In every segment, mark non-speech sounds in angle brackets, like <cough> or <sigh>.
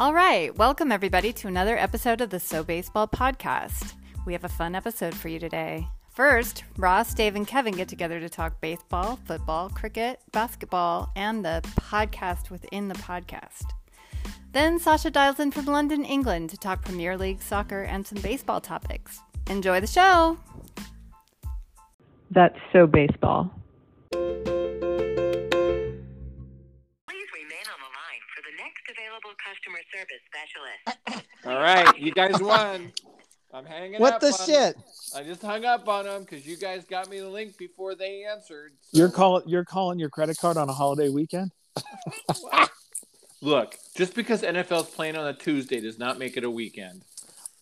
All right, welcome everybody to another episode of the So Baseball podcast. We have a fun episode for you today. First, Ross, Dave, and Kevin get together to talk baseball, football, cricket, basketball, and the podcast within the podcast. Then Sasha dials in from London, England to talk Premier League soccer and some baseball topics. Enjoy the show! That's so baseball. Service specialist. All right, you guys won. I'm hanging What up the on- shit? I just hung up on them because you guys got me the link before they answered. You're calling you're calling your credit card on a holiday weekend? <laughs> Look, just because NFL's playing on a Tuesday does not make it a weekend.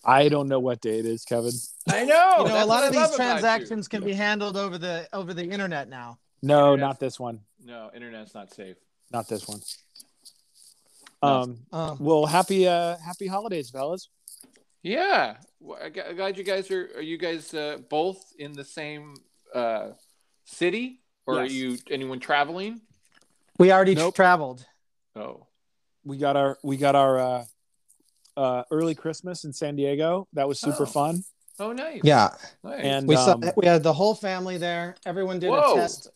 I don't know what day it is, Kevin. I know. you know, a lot of these transactions can be handled over the over the internet now. No, Internet's- not this one. No, internet's not safe. Not this one. No. Um Um, well happy uh happy holidays, fellas. Yeah, Well, I- I'm glad you guys are. Are you guys uh, both in the same uh, city, or are you anyone traveling? we already Nope. traveled. Oh, We got our we got our uh uh early Christmas in San Diego. That was super Oh. fun. oh, nice. Yeah, nice. And we um, saw we had the whole family there. Everyone did Whoa. a test.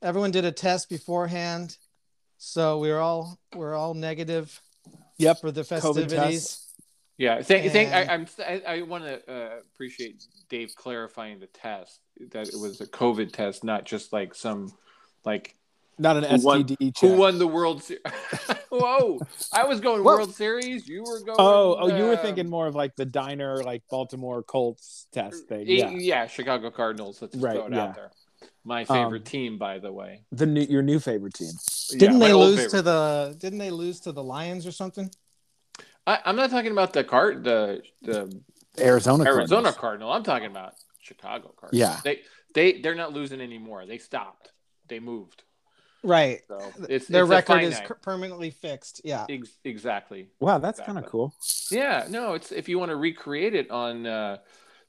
Everyone did a test beforehand, so we're all we're all negative Yep. for the COVID festivities. Yeah, thank, thank I, I'm. I, I want to uh, appreciate Dave clarifying the test that it was a COVID test, not just like some like Not an Who won- STD check. who won the World Series. <laughs> Whoa, I was going Whoa. World Series. You were going. Oh, oh, you were um, thinking more of like the diner, like Baltimore Colts test thing. Yeah, yeah, Chicago Cardinals. Let's just Right, throw it yeah. out there. My favorite Um, team, by the way. the new your new favorite team. Didn't Yeah, they lose favorite. to the Didn't they lose to the Lions or something? I, I'm not talking about the card the the Arizona. Arizona Cardinals. Cardinal. I'm talking about Chicago Cardinals. Yeah. they they they're not losing anymore. They stopped. They moved. Right. So it's Their it's record is finite. permanently fixed. Yeah. Ex- exactly. Wow, that's Exactly. kind of cool. Yeah, no, it's if you want to recreate it on uh,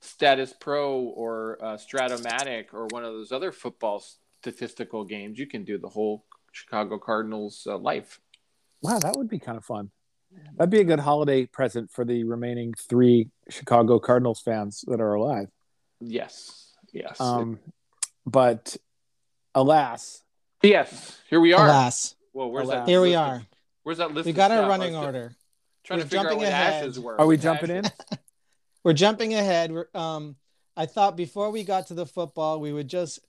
Statis Pro or uh, Stratomatic or one of those other football statistical games, you can do the whole Chicago Cardinals uh, life. Wow, that would be kind of fun. That'd be a good holiday present for the remaining three Chicago Cardinals fans that are alive. Yes, yes, Um, but alas, yes. Here we are. Alas, Whoa, where's Alas. that? here we are. Where's that list? We got our running order. Trying We're to figure out what ahead. ashes were. are we jumping ashes- in? <laughs> We're jumping ahead. We're, um, I thought before we got to the football, we would just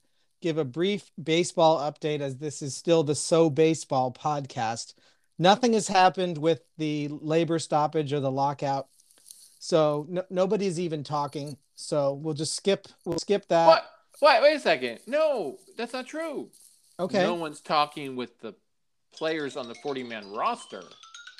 give a brief baseball update as this is still the So Baseball podcast. Nothing has happened with the labor stoppage or the lockout. So no, nobody's even talking. So we'll just skip we'll skip that. What? Wait, wait a second. No, that's not true. Okay. No one's talking with the players on the 40 man roster.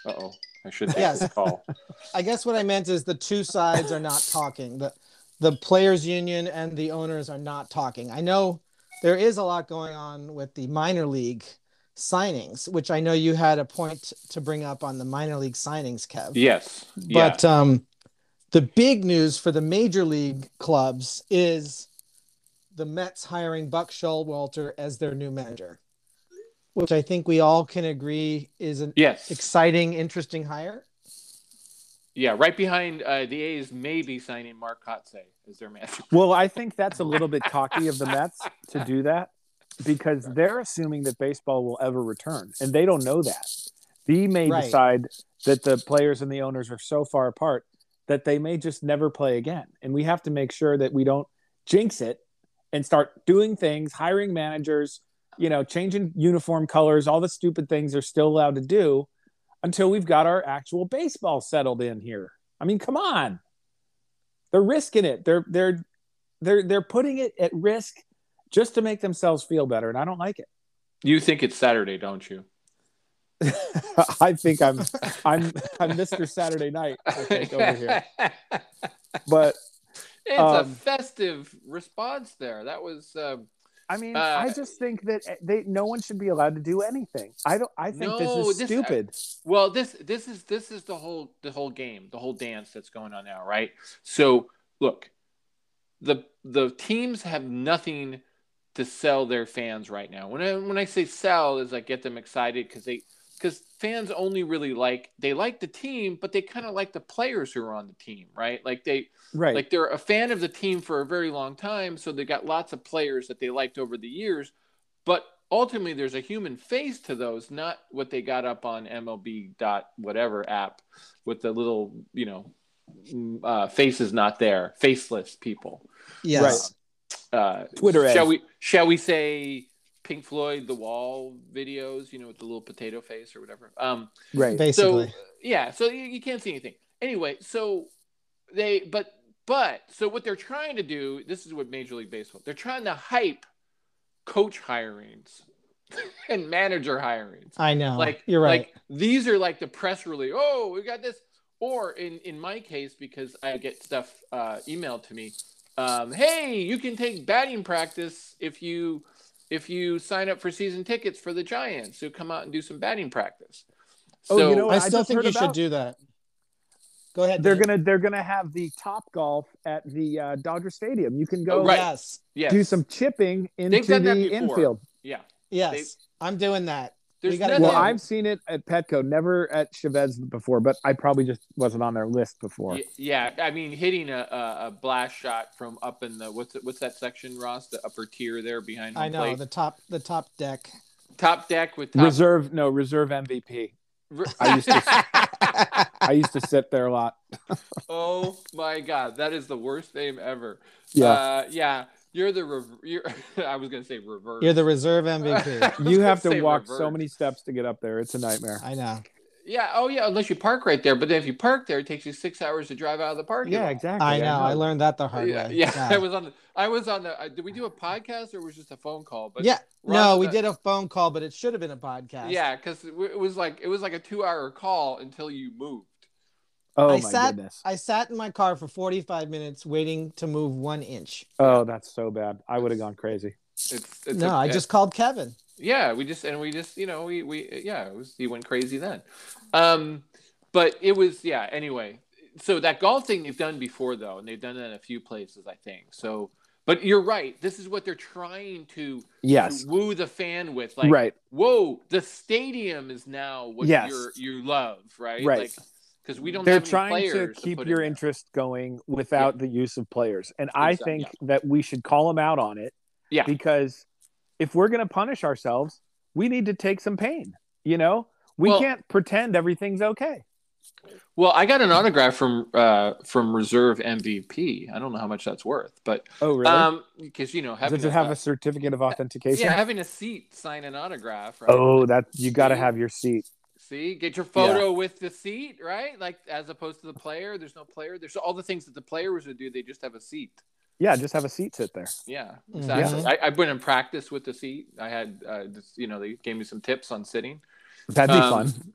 Uh oh. I should <laughs> take Yes. this call. <laughs> I guess what I meant is the two sides are not talking. The the players union and the owners are not talking. I know there is a lot going on with the minor league signings, which I know you had a point to bring up on the minor league signings, Kev. Yes. Yeah. But um the big news for the major league clubs is the Mets hiring Buck Showalter as their new manager, which I think we all can agree is an yes. exciting, interesting hire. yeah. Right behind uh, the A's, maybe signing Mark Kotsay as their manager. Well, I think that's a little bit cocky of the Mets to do that because they're assuming that baseball will ever return, and they don't know that. They may Right. decide that the players and the owners are so far apart that they may just never play again, and we have to make sure that we don't jinx it and start doing things, hiring managers, you know, changing uniform colors, all the stupid things they're still allowed to do until we've got our actual baseball settled in here. I mean, come on. They're risking it. They're they're they're they're putting it at risk just to make themselves feel better, and I don't like it. You think it's Saturday, don't you? <laughs> I think I'm I'm I'm Mr. Saturday Night. I think over here, <laughs> but it's Um, a festive response there. That was. Um, I mean, Uh, I just think that they no one should be allowed to do anything. I don't. I think No, this is this- stupid. Well, this this is this is the whole the whole game, the whole dance that's going on now, right? So look, the the teams have nothing to sell their fans right now. When I when I say sell is like get them excited because they because fans only really like they like the team, but they kind of like the players who are on the team, right? Like they Right. like they're a fan of the team for a very long time, so they got lots of players that they liked over the years, but ultimately there's a human face to those, not what they got up on MLB dot whatever app with the little you know mm, uh, faces not there, faceless people. Yes. Uh, Twitter shall we shall we say Pink Floyd the Wall videos, you know, with the little potato face or whatever. Um, right. Basically. so yeah, so you, you can't see anything. Anyway, so they but but so what they're trying to do, this is what Major League Baseball. They're trying to hype coach hirings <laughs> and manager hirings. I know. Like you're right. Like these are like the press release. Oh, we got this. Or in in my case, because I get stuff uh, emailed to me. Um, hey, you can take batting practice if you if you sign up for season tickets for the Giants. So come out and do some batting practice. Oh, you know I what I still think heard you should do that. Go ahead. They're Dave. gonna they're gonna have the top golf at the uh, Dodger Stadium. You can go Oh, right. Yes. yes. do some chipping into the infield. yeah. Yes. I'm doing that. There's We gotta nothing, Well, I've seen it at Petco, never at Chavez before, but I probably just wasn't on their list before. Yeah, I mean, hitting a, a, a blast shot from up in the what's it, what's that section, Ross? The upper tier there behind home I know plate. the top the top deck. top deck with top. Reserve, no reserve MVP. I used to, <laughs> I used to sit there a lot. oh my god, that is the worst name ever. Yeah, uh, yeah. You're the rev- you're. <laughs> I was gonna say reverse. You're the reserve MVP. <laughs> You have to walk reverse. so many steps to get up there. It's a nightmare. I know. Yeah. Oh yeah. Unless you park right there, but then if you park there, it takes you six hours to drive out of the parking. Yeah, lot. exactly. I know. I learned that the hard Yeah, way. yeah. <laughs> God. I was on the. I was on the. Uh, did we do a podcast or was it just a phone call? But yeah. Ross- No, we uh, did a phone call, but it should have been a podcast. Yeah, because it was like it was like a two-hour call until you moved. Oh I my sat- goodness. I sat in my car for 45 minutes waiting to move one inch. Oh, that's so bad. I would have gone crazy. It's, it's no, a- I just called Kevin. yeah, we just and we just you know we we yeah it was he went crazy then, um, but it was yeah anyway. So that golf thing they've done before though, and they've done it in a few places I think. So, but you're right. This is what they're trying to, Yes. to woo the fan with. Like, right. whoa, the stadium is now what Yes. you're you love, right? Right. Like, because we don't. They're trying to keep put your in interest going without the use of players. And I Exactly, think that we should call them out on it. Yeah. Because if we're going to punish ourselves, we need to take some pain. You know, we Well- can't pretend everything's okay. Well, I got an autograph from uh, from Reserve MVP. I don't know how much that's worth, but Oh, really? um, because you know having Does it have a certificate of authentication? yeah having a seat sign an autograph. Right? Oh, that you got to have your seat. See, get your photo with the seat, right? Like as opposed to the player. There's no player. There's all the things that the players would do. They just have a seat. Yeah, just have a seat sit there. Yeah, Mhm. exactly. I, I've been in practice with the seat. I had, uh, just, you know, they gave me some tips on sitting, That'd be Um, fun.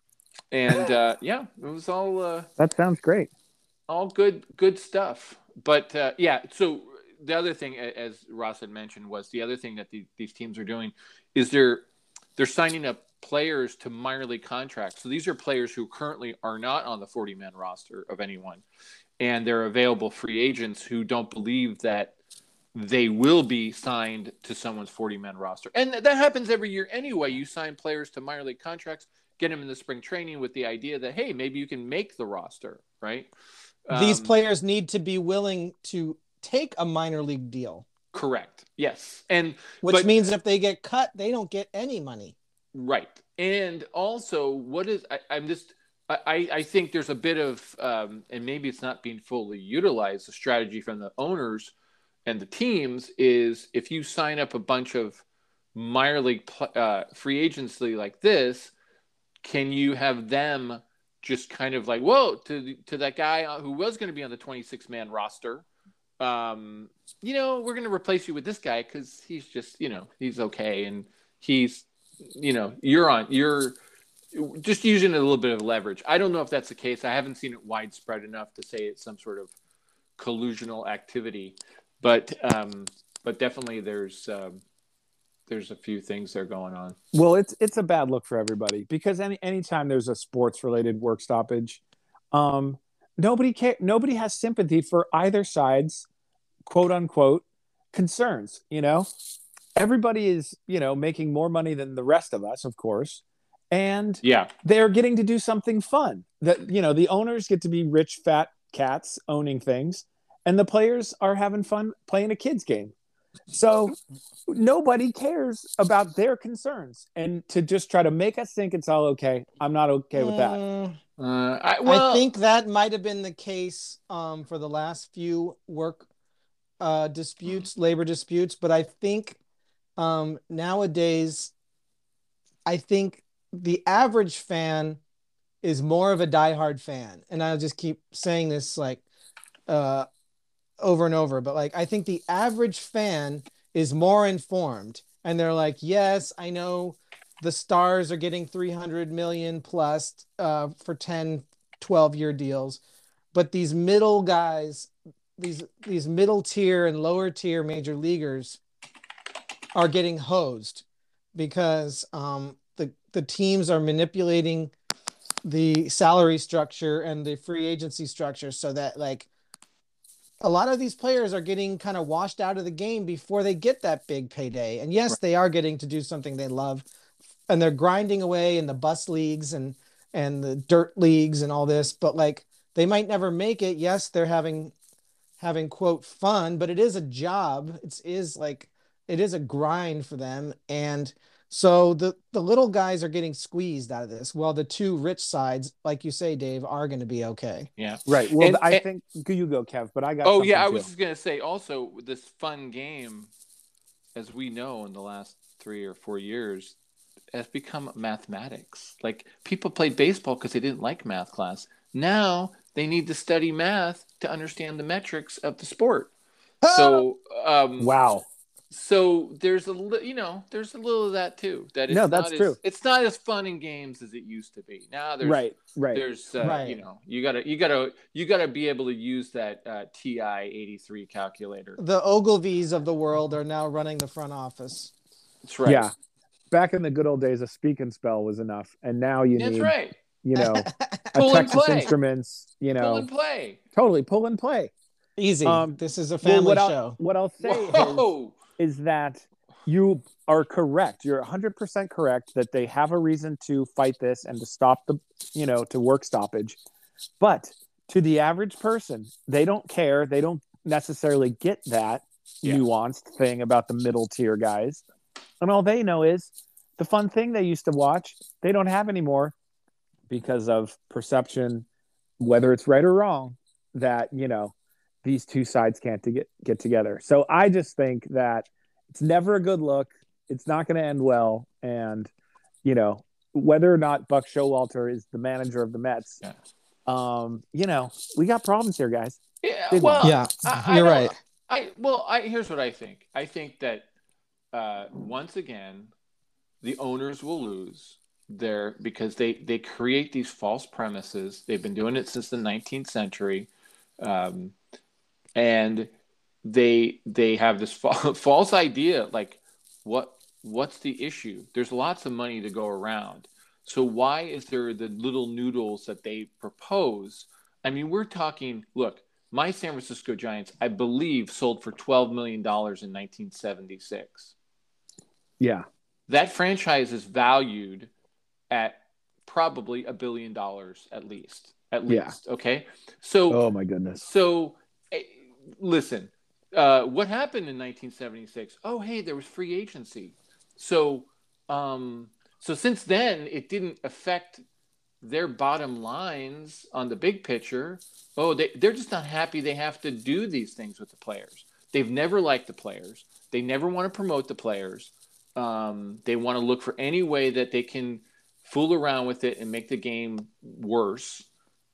and uh, yeah, it was all uh, That sounds great. all good good stuff but uh, yeah so the other thing as ross had mentioned was the other thing that the, these teams are doing is they're they're signing up players to minor league contracts. So these are players who currently are not on the 40 man roster of anyone and they're available free agents who don't believe that they will be signed to someone's 40 man roster. And that happens every year anyway. You sign players to minor league contracts get them in the spring training with the idea that hey maybe you can make the roster right? These Um, players need to be willing to take a minor league deal, correct. Yes. And which But- means if they get cut, they don't get any money. Right. And also what is I, i'm just I, I think there's a bit of um, and maybe it's not being fully utilized the strategy from the owners and the teams is if you sign up a bunch of minor league uh, free agency like this can you have them just kind of like whoa to to that guy who was going to be on the 26 man roster um you know we're going to replace you with this guy because he's just you know he's okay and he's you know you're on you're just using a little bit of leverage. I don't know if that's the case. I haven't seen it widespread enough to say it's some sort of collusional activity but um but definitely there's um there's a few things that are going on. Well, it's it's a bad look for everybody because any anytime there's a sports related work stoppage, um, nobody care nobody has sympathy for either side's quote unquote concerns. You know, everybody is you know making more money than the rest of us, of course, and Yeah. they're getting to do something fun. That you know, the owners get to be rich fat cats owning things, and the players are having fun playing a kids game. So nobody cares about their concerns, and to just try to make us think it's all okay, I'm not okay with that. Mm, Uh, I, well, I think that might have been the case um, for the last few work uh, disputes, labor disputes, but I think um, nowadays, I think the average fan is more of a diehard fan, and I'll just keep saying this like uh, over and over, but like I think the average fan is more informed, and they're like, yes, I know the stars are getting 300 million plus uh, for 10 12 year deals. But these middle guys these these middle tier and lower tier major leaguers are getting hosed because um, the the teams are manipulating the salary structure and the free agency structure so that like a lot of these players are getting kind of washed out of the game before they get that big payday. And yes they are getting to do something they love. And they're grinding away in the bus leagues and and the dirt leagues and all this but like they might never make it. Yes they're having having quote fun but it is a job. It's is like it is a grind for them and so the the little guys are getting squeezed out of this while the two rich sides like you say dave are going to be okay yeah. Right. Well, And- I and- think you go, Kev, but I got. Oh yeah, I something, was just gonna say also this fun game, as we know in the last three or four years, has become mathematics. Like people played baseball because they didn't like math class. Now they need to study math to understand the metrics of the sport. So um, Wow. So there's a li- you know there's a little of that too. That it's No, that's not as- true. it's not as fun in games as it used to be. Now there's Right. Right. there's uh, Right. you know you gotta you gotta you gotta be able to use that uh, ti 83 calculator the ogilvies of the world are now running the front office that's right Yeah. Back in the good old days, a speak and spell was enough, and now you that's need, right you know, <laughs> a Pull and Texas play. Instruments. You know pull and play totally pull and play. easy Um, this is a Well, family what I'll, show what I'll say Whoa! is that you are correct. You're 100% correct that they have a reason to fight this and to stop the, you know, to work stoppage. But to the average person, they don't care. They don't necessarily get that Yeah. nuanced thing about the middle tier guys. And all they know is the fun thing they used to watch, they don't have anymore because of perception, whether it's right or wrong, that, you know, these two sides can't to get, get together. So I just think that it's never a good look. It's not going to end well. And, you know, whether or not Buck Showalter is the manager of the Mets, Yeah. um, you know, we got problems here, guys. yeah Big well one. yeah I- I you're don't- right I well, I here's what I think. I think that uh, once again, the owners will lose there because they they create these false premises. They've been doing it since the 19th century, um, and they they have this fa- <laughs> false idea like what what's the issue? There's lots of money to go around. So why is there the little noodles that they propose? I mean, we're talking. Look, my San Francisco Giants, I believe, sold for twelve million dollars in 1976. Yeah. That franchise is valued at probably a billion dollars at least. At Yeah. least, okay. So, Oh my goodness. so listen, uh, what happened in 1976? Oh, hey, there was free agency. So, um, so since then, it didn't affect their bottom lines on the big picture. Oh, they, they're just not happy they have to do these things with the players. They've never liked the players. They never want to promote the players. Um, they want to look for any way that they can fool around with it and make the game worse.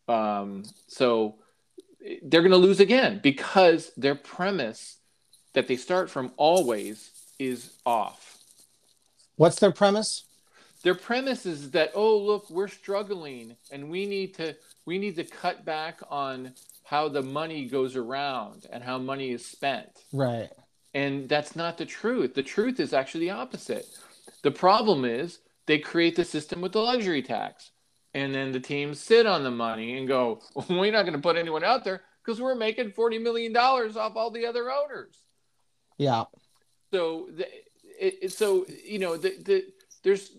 Um, so they're going to lose again because their premise that they start from always is off. what's their premise Their premise is that oh look we're struggling and we need to we need to cut back on how the money goes around and how money is spent. right And that's not the truth. The truth is actually the opposite. The problem is they create the system with the luxury tax. And then the teams sit on the money and go, <laughs> we're not going to put anyone out there because we're making $40 million off all the other owners. yeah So, the, it, it- so you know, the, the, there's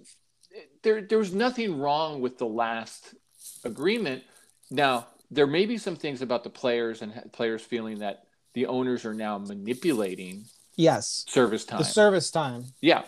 there there was nothing wrong with the last agreement. Now there may be some things about the players and players feeling that the owners are now manipulating Yes. service time. The service time. Yeah,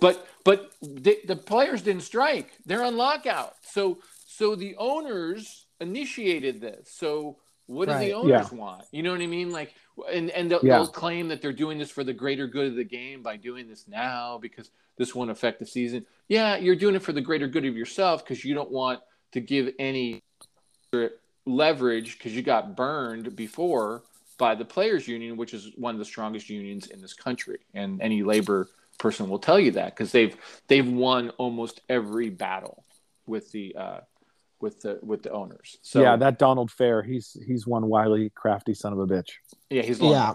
but but the, the players didn't strike; they're on lockout. So so the owners initiated this. So what do the owners Yeah. want? You know what I mean? Like, and and they'll, Yeah. they'll claim that they're doing this for the greater good of the game by doing this now because this won't affect the season. Yeah, you're doing it for the greater good of yourself because you don't want to give any leverage because you got burned before by the players union which is one of the strongest unions in this country and any labor person will tell you that because they've they've won almost every battle with the uh with the with the owners so yeah, that Donald Fehr, he's he's one wily, crafty son of a bitch. yeah he's long. Yeah.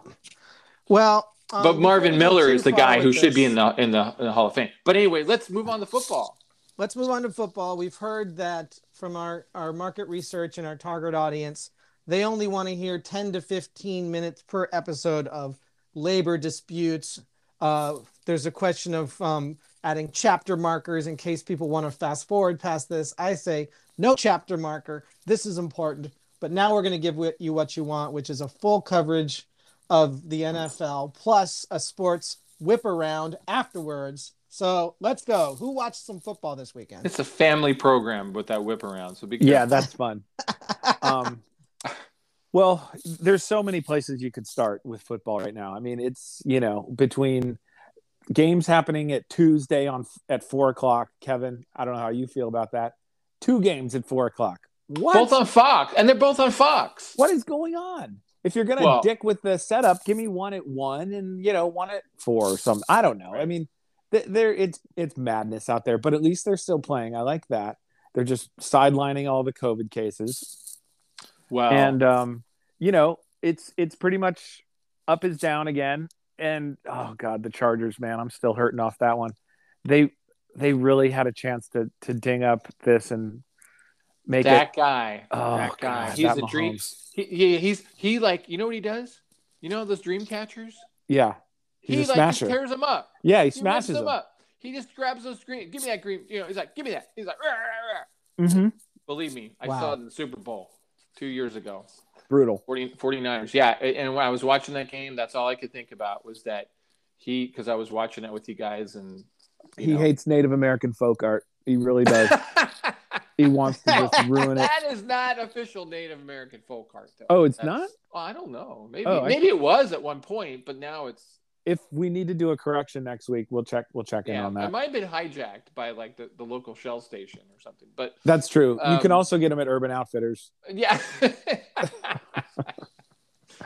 Well, um, but Marvin Miller is the guy with who should be in the in the in the Hall of Fame. But anyway, let's move on to football. let's move on to football. We've heard that from our, our market research and our target audience, they only want to hear 10 to 15 minutes per episode of labor disputes. Uh, there's a question of um, adding chapter markers in case people want to fast forward past this. I say no chapter marker. This is important. But now we're going to give you what you want, which is a full coverage of the NFL plus a sports whip around afterwards. So let's go. Who watched some football this weekend? It's a family program with that whip around. So be Yeah, that's fun. <laughs> um, well, there's so many places you could start with football right now. I mean, it's you know between games happening at Tuesday on at four o'clock. Kevin, I don't know how you feel about that. Two games at four o'clock. What? both on Fox, and they're both on Fox. what is going on? If you're gonna Well- dick with the setup, give me one at one and you know one at four or something. I don't know. I mean, th- there it's it's madness out there, but at least they're still playing. I like that. They're just sidelining all the COVID cases Wow. and um, you know it's it's pretty much up is down again. And oh god, the Chargers, man, I'm still hurting off that one. They they really had a chance to to ding up this and make that it. guy, Oh, that guy, God, he's that a dream. He, he, he's he like you know what he does? You know those dream catchers? Yeah, he's he like tears them up. yeah, he He smashes them. up. He just grabs those green. Give me that green. You know, he's like, give me that. He's like, "Rah, rah, rah." hmm believe me, I Wow. saw it in the Super Bowl two years ago. Brutal. 40, 49ers. Yeah. And when I was watching that game, that's all I could think about was that he, because I was watching it with you guys and you He know. hates Native American folk art. He really does. <laughs> he wants to just <laughs> ruin it. That is not official Native American folk art, though. Oh, it's That's- not. Oh, I don't know. Maybe Oh, maybe it was at one point, but now it's If we need to do a correction next week, we'll check. We'll check in yeah. on It that. might have been hijacked by like the, the local shell station or something. But That's true. you can Um, also get them at Urban Outfitters. yeah. <laughs> <laughs>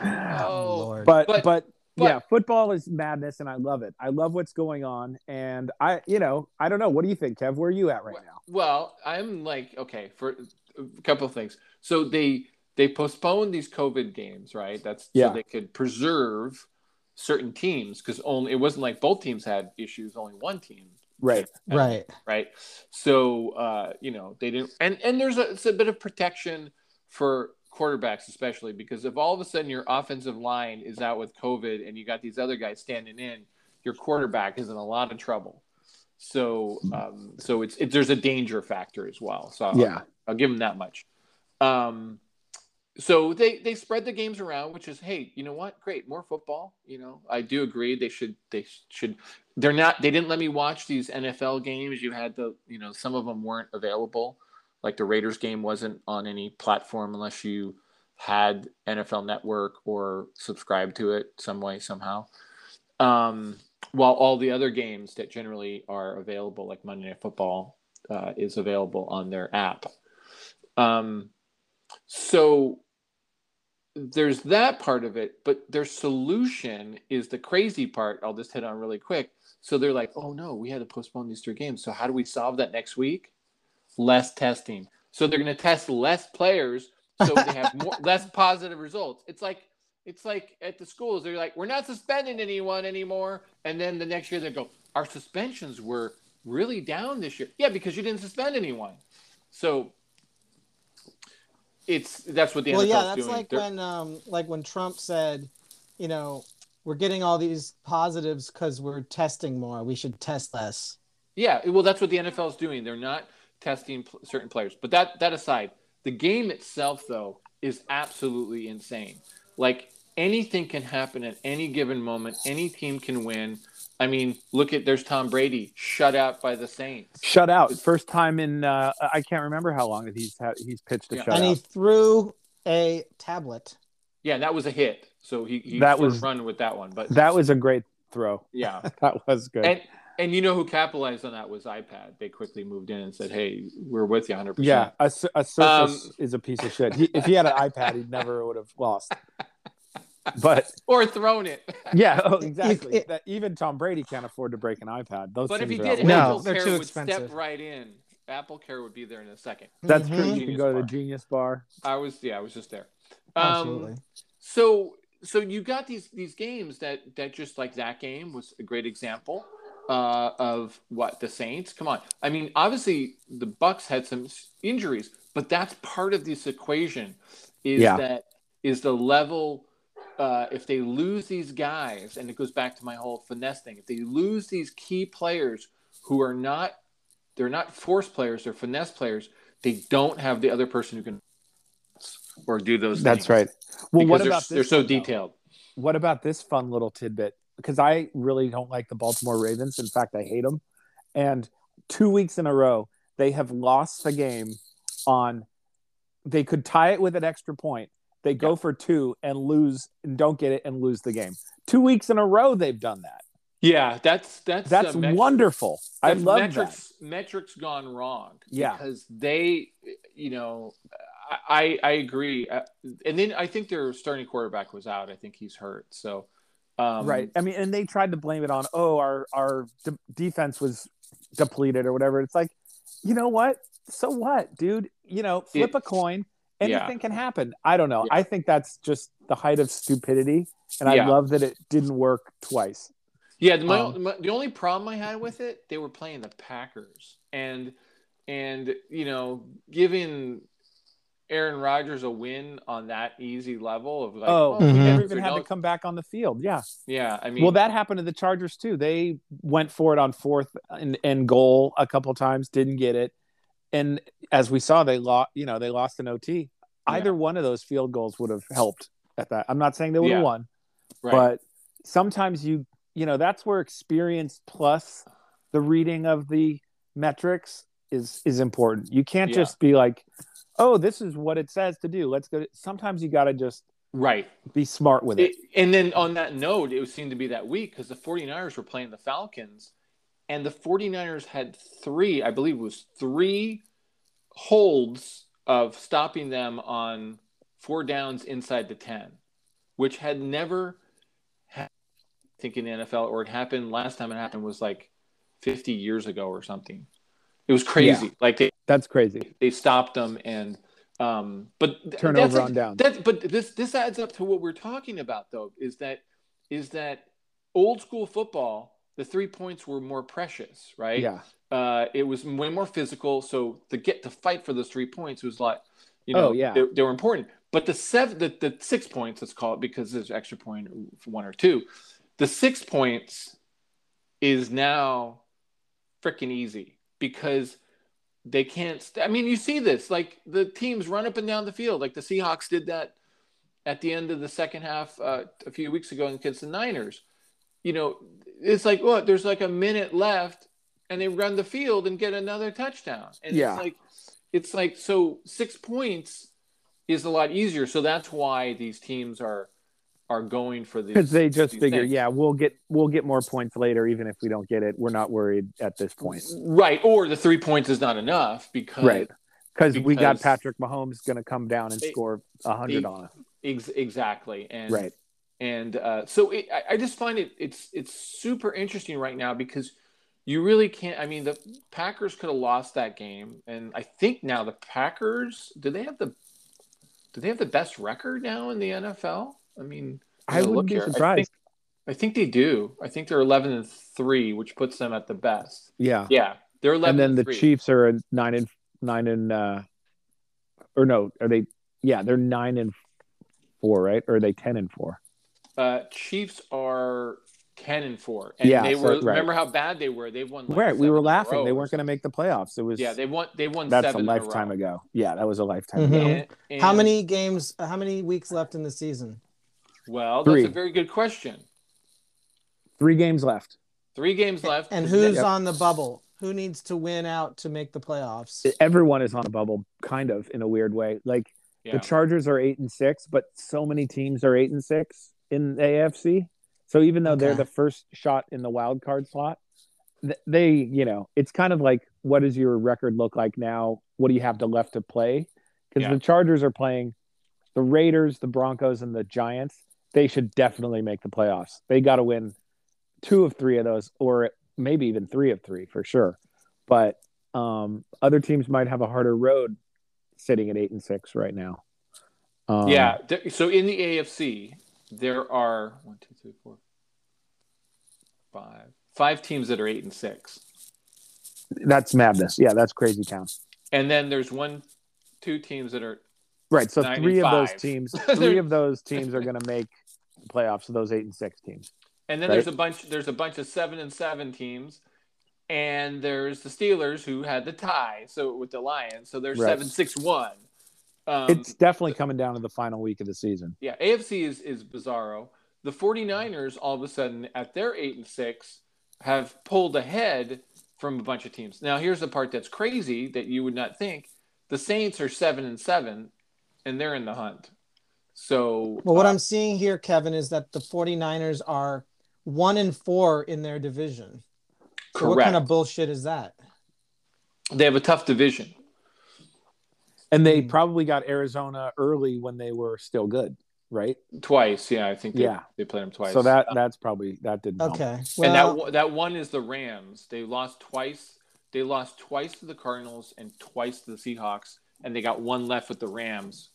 Oh, Lord. but, But- but but- yeah, football is madness, and I love it. I love what's going on, and I, you know, I don't know. What do you think, Kev? Where are you at right now? Well, I'm like, okay, for a couple of things. So they they postponed these COVID games, right? That's Yeah. so they could preserve certain teams because only it wasn't like both teams had issues, only one team, Right. right. right? So uh, you know they didn't, and and there's a, it's a bit of protection for quarterbacks, especially because if all of a sudden your offensive line is out with COVID and you got these other guys standing in, your quarterback is in a lot of trouble. So um, so it's it, there's a danger factor as well. So I'll- Yeah. I'll give them that much. Um, so they they spread the games around, which is hey, you know what? Great, more football. You know, I do agree they should they should. They're not. They didn't let me watch these NFL games. You had the you know some of them weren't available. Like the Raiders game wasn't on any platform unless you had NFL Network or subscribed to it some way somehow. Um, while all the other games that generally are available, like Monday Night Football, uh, is available on their app. Um, so there's that part of it, but their solution is the crazy part. I'll just hit on really quick. So they're like, oh no, we had to postpone these three games. So how do we solve that next week? Less testing. So they're going to test less players so they have <laughs> more less positive results. It's like it's like at the schools they're like we're not suspending anyone anymore and then the next year they go our suspensions were really down this year. Yeah, because you didn't suspend anyone. So it's that's what the well, NFL's yeah, that's doing. like They're- when um like when Trump said, you know, we're getting all these positives because we're testing more. We should test less. Yeah, well, that's what the NFL is doing. They're not testing pl- certain players. But that that aside, the game itself though is absolutely insane. Like anything can happen at any given moment. Any team can win. I mean, look at there's Tom Brady shut out by the Saints. Shut out. First time in uh, I can't remember how long that he's had, he's pitched a Yeah. shutout. and he threw a tablet. Yeah, that was a hit. So he he That was- run with that one. But that was a great throw. <laughs> yeah, That was good. and and you know who capitalized on that was iPad. They quickly moved in and said, "Hey, we're with you 100." percent yeah, a, a surface Um, is a piece of shit. He, if he had an iPad, he never would have lost. <laughs> But <laughs> or thrown it. <laughs> yeah, oh, exactly. it- that, even Tom Brady can't afford to break an iPad. Those But if he did, No. Apple they're Care too would expensive. step right in. Apple Care would be there in a second. That's Mhm. true. You can Genius go to the. Genius Bar. I was yeah, I was just there. Um, Absolutely. So so you got these these games that that just like that game was a great example uh, of what the Saints. Come on, I mean obviously the Bucs had some injuries, but that's part of this equation. Is Yeah. that is the level? Uh, if they lose these guys, and it goes back to my whole finesse thing, if they lose these key players who are not, they're not force players, they're finesse players. They don't have the other person who can or do those. That's right. Well, what they're, about this? they're so though? detailed. What about this fun little tidbit? Because I really don't like the Baltimore Ravens. In fact, I hate them. And two weeks in a row, they have lost the game on. They could tie it with an extra point. They go Yeah. for two and lose and don't get it and lose the game. Two weeks in a row, they've done that. Yeah, that's that's That's uh, met- wonderful. I that's love that. metrics. Metrics gone wrong. Yeah. because they, you know, I I agree. Uh, and then I think their starting quarterback was out. I think he's hurt. So, um, right. I mean, and they tried to blame it on, oh, our our de- defense was depleted or whatever. It's like, you know what? So what, dude? You know, flip It- a coin. Yeah. Anything can happen. I don't know. Yeah. I think that's just the height of stupidity, and I Yeah. love that it didn't work twice. Yeah, the, my, Um, my- the only problem I had with it, they were playing the Packers, and and you know, giving Aaron Rodgers a win on that easy level of like, oh, we we never never even had to come back on the field. Yeah. Yeah, I mean, well, that happened to the Chargers too. They went for it on fourth and, and goal a couple times, didn't get it, and as we saw, they lost. You know, they lost an OT. Either one of those field goals would have helped at that. I'm not saying they would have Yeah. won, right. but sometimes you you know that's where experience plus the reading of the metrics is is important. You can't Yeah. just be like, oh, this is what it says to do. Let's go. Sometimes you got to just right. be smart with it. It, and then on that note, it seemed to be that week because the 49ers were playing the Falcons, and the 49ers had three, I believe it was three holds of stopping them on four downs inside the 10, which had never happened, I think, in the NFL, or it happened last time it happened was like 50 years ago or something. It was crazy. Like they, That's crazy. they stopped them and um but th- Turnover on downs. that's but this this adds up to what we're talking about though is that is that old school football the three points were more precious right Yeah. Uh it was way more physical so to get to fight for those three points was like you know Oh, yeah. they, they were important but the seven the, the six points let's call it because there's extra point for one or two the six points is now freaking easy because they can't. St- I mean, you see this like the teams run up and down the field, like the Seahawks did that at the end of the second half uh, a few weeks ago against the Niners. You know, it's like what there's like a minute left, and they run the field and get another touchdown, and Yeah. it's like it's like so six points is a lot easier. So that's why these teams are are going for these Because they just figure, things. yeah, we'll get we'll get more points later, even if we don't get it. We're not worried at this point, right? Or the three points is not enough because right? Because we got Patrick Mahomes going to come down and It- score a hundred on us, Ex- exactly, and right? and uh, so it, I, I just find it it's it's super interesting right now because you really can't. I mean, the Packers could have lost that game, and I think now the Packers do they have the do they have the best record now in the NFL? I mean, I wouldn't be here. I surprised. think, I think they do. I think they're eleven and three, which puts them at the best. yeah. Yeah, they're eleven. And then the three. Chiefs are nine and nine and uh, or no, are they? Yeah, they're nine and four, right? Or are they ten and four? Uh, Chiefs are ten and four. And Yeah, they so- were. right. Remember how bad they were? They've won. Like right. We were laughing. They weren't going to make the playoffs. It was Yeah, they won. They won. that's a seven in lifetime row. ago. Yeah, that was a lifetime Mhm. ago. And- How many games? How many weeks left in the season? Well, Three. that's a very good question. Three games left. Three games left. And The who's next- on the bubble? Who needs to win out to make the playoffs? Everyone is on a bubble, kind of in a weird way. Like Yeah. the Chargers are eight and six, but so many teams are eight and six in the AFC. So even though they're the first shot in the wild card slot, they, you know, it's kind of like, what does your record look like now? What do you have to left to play? Because Yeah. the Chargers are playing the Raiders, the Broncos, and the Giants. They should definitely make the playoffs. They got to win two of three of those, or maybe even three of three for sure. But um, other teams might have a harder road sitting at eight and six right now. Um, yeah. so in the AFC, there are one, two, three, four, five, five teams that are eight and six, that's madness. Yeah, that's crazy town. and then there's one, two teams that are Right. So three of those teams, <laughs> three of those teams are going to make the playoffs. Of those eight and six teams. And then Right. there's a bunch. There's a bunch of seven and seven teams, and there's the Steelers who had the tie. So with the Lions, so they're Right. seven six one. Um, it's definitely coming down to the final week of the season. yeah, AFC is is bizarro. The 49ers all of a sudden at their eight and six have pulled ahead from a bunch of teams. Now here's the part that's crazy that you would not think. The Saints are seven and seven, and they're in the hunt. So Well, what uh, I'm seeing here, Kevin, is that the 49ers are one and four in their division. So what kind of bullshit is that? they have a tough division. And they Hmm. probably got Arizona early when they were still good, right? Twice, yeah, I think they, Yeah. they played them twice. So that that's probably that didn't help. Okay. and that one- that one is the Rams. They lost twice. They lost twice to the Cardinals and twice to the Seahawks, and they got one left with the Rams,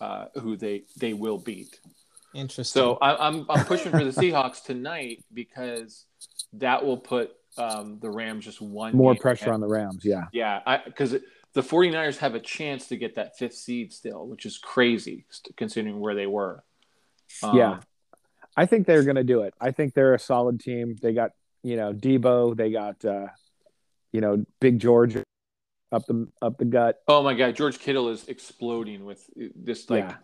uh, who they they will beat. interesting. So I, I'm I'm pushing for the <laughs> Seahawks tonight because that will put um, the Rams just one More pressure ahead. on the Rams. Yeah. Yeah, I because the 49ers have a chance to get that fifth seed still, which is crazy considering where they were. Um, Yeah. I think they're going to do it. I think they're a solid team. They got, you know, Deebo, they got uh, you know, Big George up the up the gut. Oh my God, George Kittle is exploding with this. Like Yeah.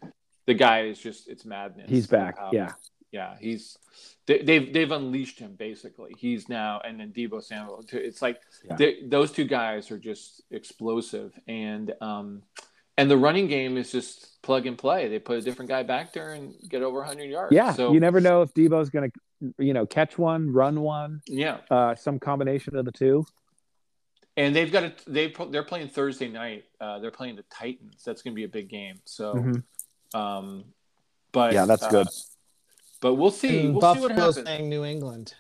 the guy is just it's madness. He's back. Um, yeah. Yeah, he's they, they've they've unleashed him basically. He's now and then Deebo Samuel. It's like Yeah. they- those two guys are just explosive, and um, and the running game is just plug and play. They put a different guy back there and get over 100 yards. Yeah. so you never know if Deebo's going to you know, catch one, run one, yeah, uh some combination of the two. and they've got a they they're playing Thursday night. Uh, they're playing the Titans. That's going to be a big game. So, Mhm. um, but Yeah, that's uh, good. But we'll see. And We'll see what Buffalo's happens. saying New England.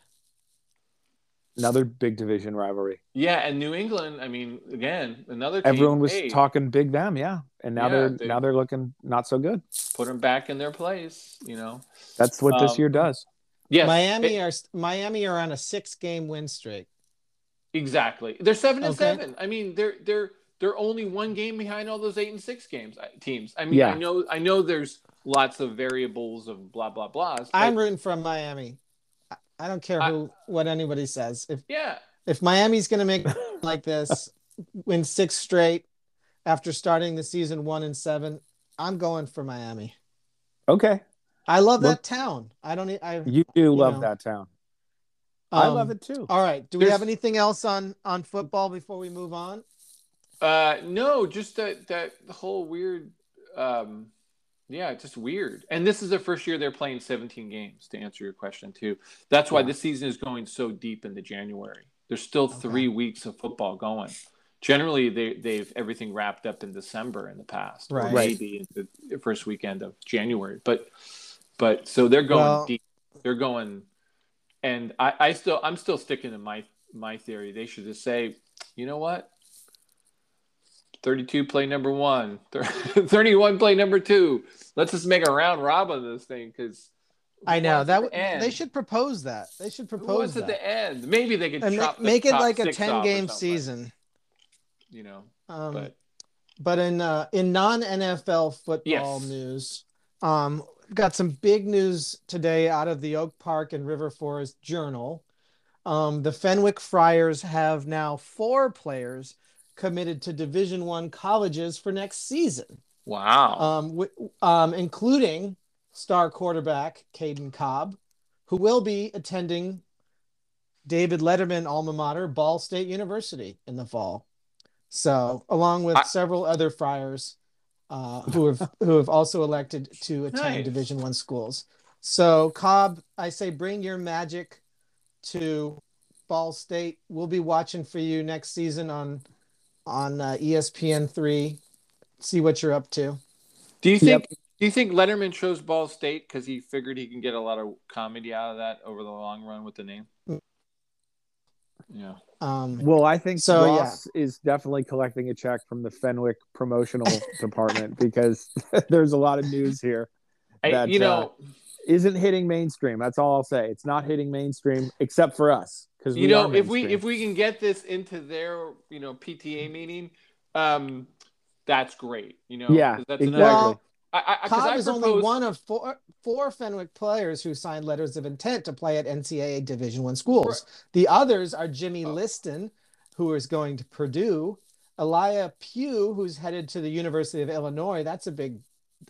Another big division rivalry. Yeah, and New England. I mean, again, another team. Everyone was hey, talking big them, yeah. And now Yeah, they're they- now they're looking not so good. put them back in their place. You know. That's what this Um, year does. Yes, Miami it- are Miami are on a six game win streak. exactly. They're seven and Okay. seven. I mean, they're they're they're only one game behind all those eight and six games teams. I mean, Yeah. I know I know there's lots of variables of blah blah blahs. but- I'm rooting for Miami. I- I don't care I- who what anybody says. If yeah. if Miami's going to make <laughs> like this, win six straight after starting the season one and seven, I'm going for Miami. Okay. I love Well- that town. I don't. I You do love know. that town. I um, love it too. All right. Do we have anything else on on football before we move on? Uh, no, just that that whole weird. Um, yeah, it's just weird. And this is the first year they're playing 17 games. To answer your question too, that's why Yeah. this season is going so deep into January. There's still three weeks of football going. Generally, they they've everything wrapped up in December in the past, Right. Right. maybe in the first weekend of January. But but so they're going Well- deep. They're going, and I I still I'm still sticking to my my theory. They should just say, you know what? 32 play number one, <laughs> 31 play number two. Let's just make a round robin of this thing because I know that the end? they should propose that. They should propose at the end? Maybe they could make, make it like a ten game season. You know, Um, but But in uh, in non NFL football Yes. news, um, got some big news today out of the Oak Park and River Forest Journal. Um, the Fenwick Friars have now four players committed to Division One colleges for next season, Wow. um, w- um, including star quarterback Caden Cobb, who will be attending David Letterman alma mater, Ball State University, in the fall. So, along with I- several other Friars uh, who have <laughs> who have also elected to attend Nice. Division One schools. So, Cobb, I say, bring your magic to Ball State. We'll be watching for you next season on on uh, ESPN three. See what you're up to. do you think? Yep. Do you think Letterman chose Ball State because he figured he can get a lot of comedy out of that over the long run with the name? Yeah. Um, Well, I think So, Ross is definitely collecting a check from the Fenwick promotional <laughs> department because <laughs> there's a lot of news here I, That, you know, isn't hitting mainstream. That's all I'll say. It's not hitting mainstream except for us because you know, if we if we can get this into their you know PTA meeting, um, that's great. You know, yeah 'cause that's exactly. another- Well, I, I, 'cause Cobb I is only one of four four Fenwick players who signed letters of intent to play at NCAA Division One schools. The others are Jimmy Oh. Liston, who is going to Purdue, Elia Pugh, who's headed to the University of Illinois. That's a big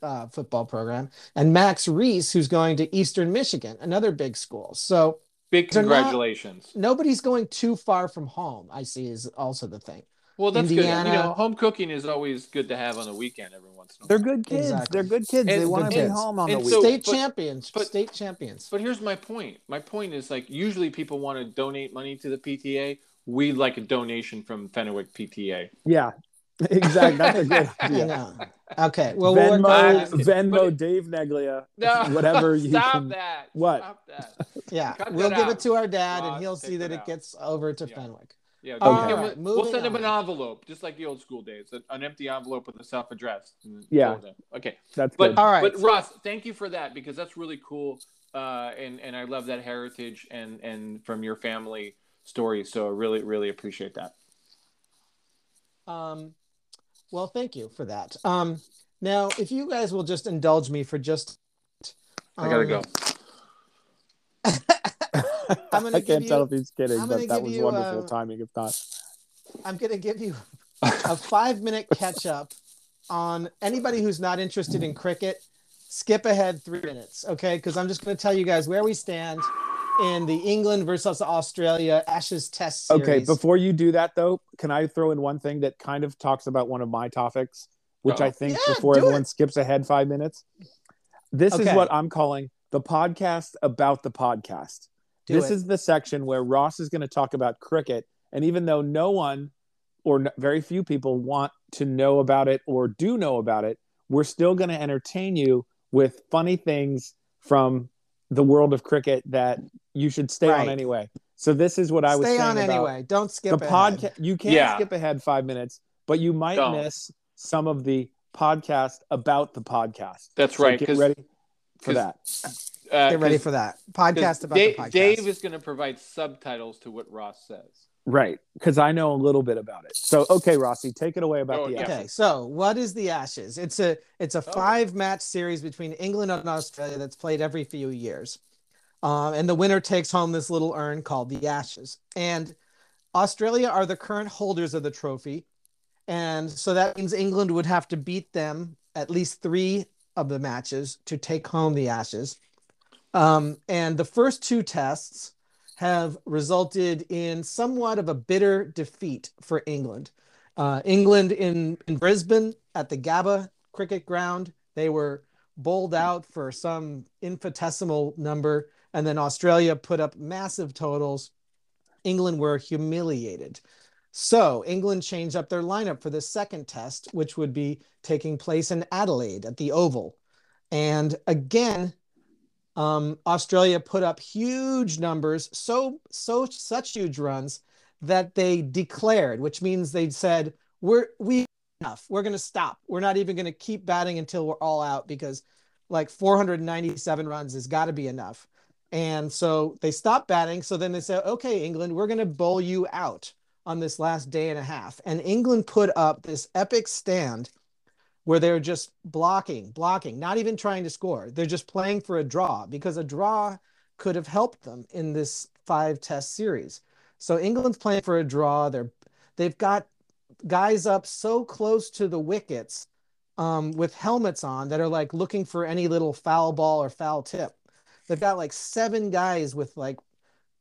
uh, football program, and Max Reese, who's going to Eastern Michigan, another big school. So Big They're not- congratulations. nobody's going too far from home. I see is also the thing. Well, that's good. You know, home cooking is always good to have on the weekend every once in a while. They're good kids. Exactly. They're good kids. they want to and- be home on and the so- week. state but- champions, but- state champions. But here's my point. My point is like usually people want to donate money to the PTA. We like a donation from Fenwick PTA. yeah, <laughs> exactly. That's a good I <laughs> idea. know. Okay, well, we'll Venmo, that. just kidding. Venmo, it- Dave Neglia, No, <laughs> whatever you stop can. that. What? Stop that. Yeah, Cut we'll give out. it to our dad, and he'll see that that it out. gets over to Yeah. Fenwick. Yeah, All we'll, right, him- we'll moving send him an envelope, just like the old school days, an, an empty envelope with a self-addressed. Yeah. fill it in. Okay. That's But good. All right. but Ross, thank you for that because that's really cool, uh, and and I love that heritage and and from your family story. So I really really appreciate that. Um, well, thank you for that. Um, now, if you guys will just indulge me for just, I gotta um, go. <laughs> <laughs> I'm gonna I can't tell you- if he's kidding, but that was you, wonderful uh, timing. If not, I'm going to give you <laughs> a five minute catch up on anybody who's not interested in cricket. Skip ahead three minutes, okay? Because I'm just going to tell you guys where we stand in the England versus Australia Ashes Test Series. okay. Before you do that, though, can I throw in one thing that kind of talks about one of my topics, which I Uh-oh. think Yeah, before do everyone it. skips ahead five minutes. This Okay. is what I'm calling the podcast about the podcast. Do this it. is the section where Ross is going to talk about cricket. And even though no one or n- very few people want to know about it or do know about it, we're still going to entertain you with funny things from the world of cricket that you should stay on anyway. So this is what I was Stay saying on about anyway. Don't skip the podcast. You can't Yeah. skip ahead five minutes, but you might Don't. miss some of the podcast about the podcast. That's So right. Get ready for that. Uh, Get ready for that podcast about Dave, the podcast. Dave is going to provide subtitles to what Ross says. Right, because I know a little bit about it. So, okay, Rossi, take it away about Oh, the yeah. Ashes. Okay, so what is the Ashes? It's a it's a Oh. five match series between England and Australia that's played every few years, um, and the winner takes home this little urn called the Ashes. And Australia are the current holders of the trophy, and so that means England would have to beat them at least three of the matches to take home the Ashes. Um, and the first two tests have resulted in somewhat of a bitter defeat for England. Uh, England in, in Brisbane at the Gabba cricket ground, they were bowled out for some infinitesimal number. And then Australia put up massive totals. England were humiliated. So England changed up their lineup for the second test, which would be taking place in Adelaide at the Oval. And again, um, Australia put up huge numbers, so so such huge runs that they declared, which means they said, "We're we enough. We're going to stop. We're not even going to keep batting until we're all out because like 497 runs has got to be enough." And so they stopped batting. So then they said, "Okay, England, we're going to bowl you out on this last day and a half." And England put up this epic stand where they're just blocking, blocking, not even trying to score. They're just playing for a draw because a draw could have helped them in this five test series. So England's playing for a draw. They're they've got guys up so close to the wickets um, with helmets on that are like looking for any little foul ball or foul tip. They've got like seven guys with like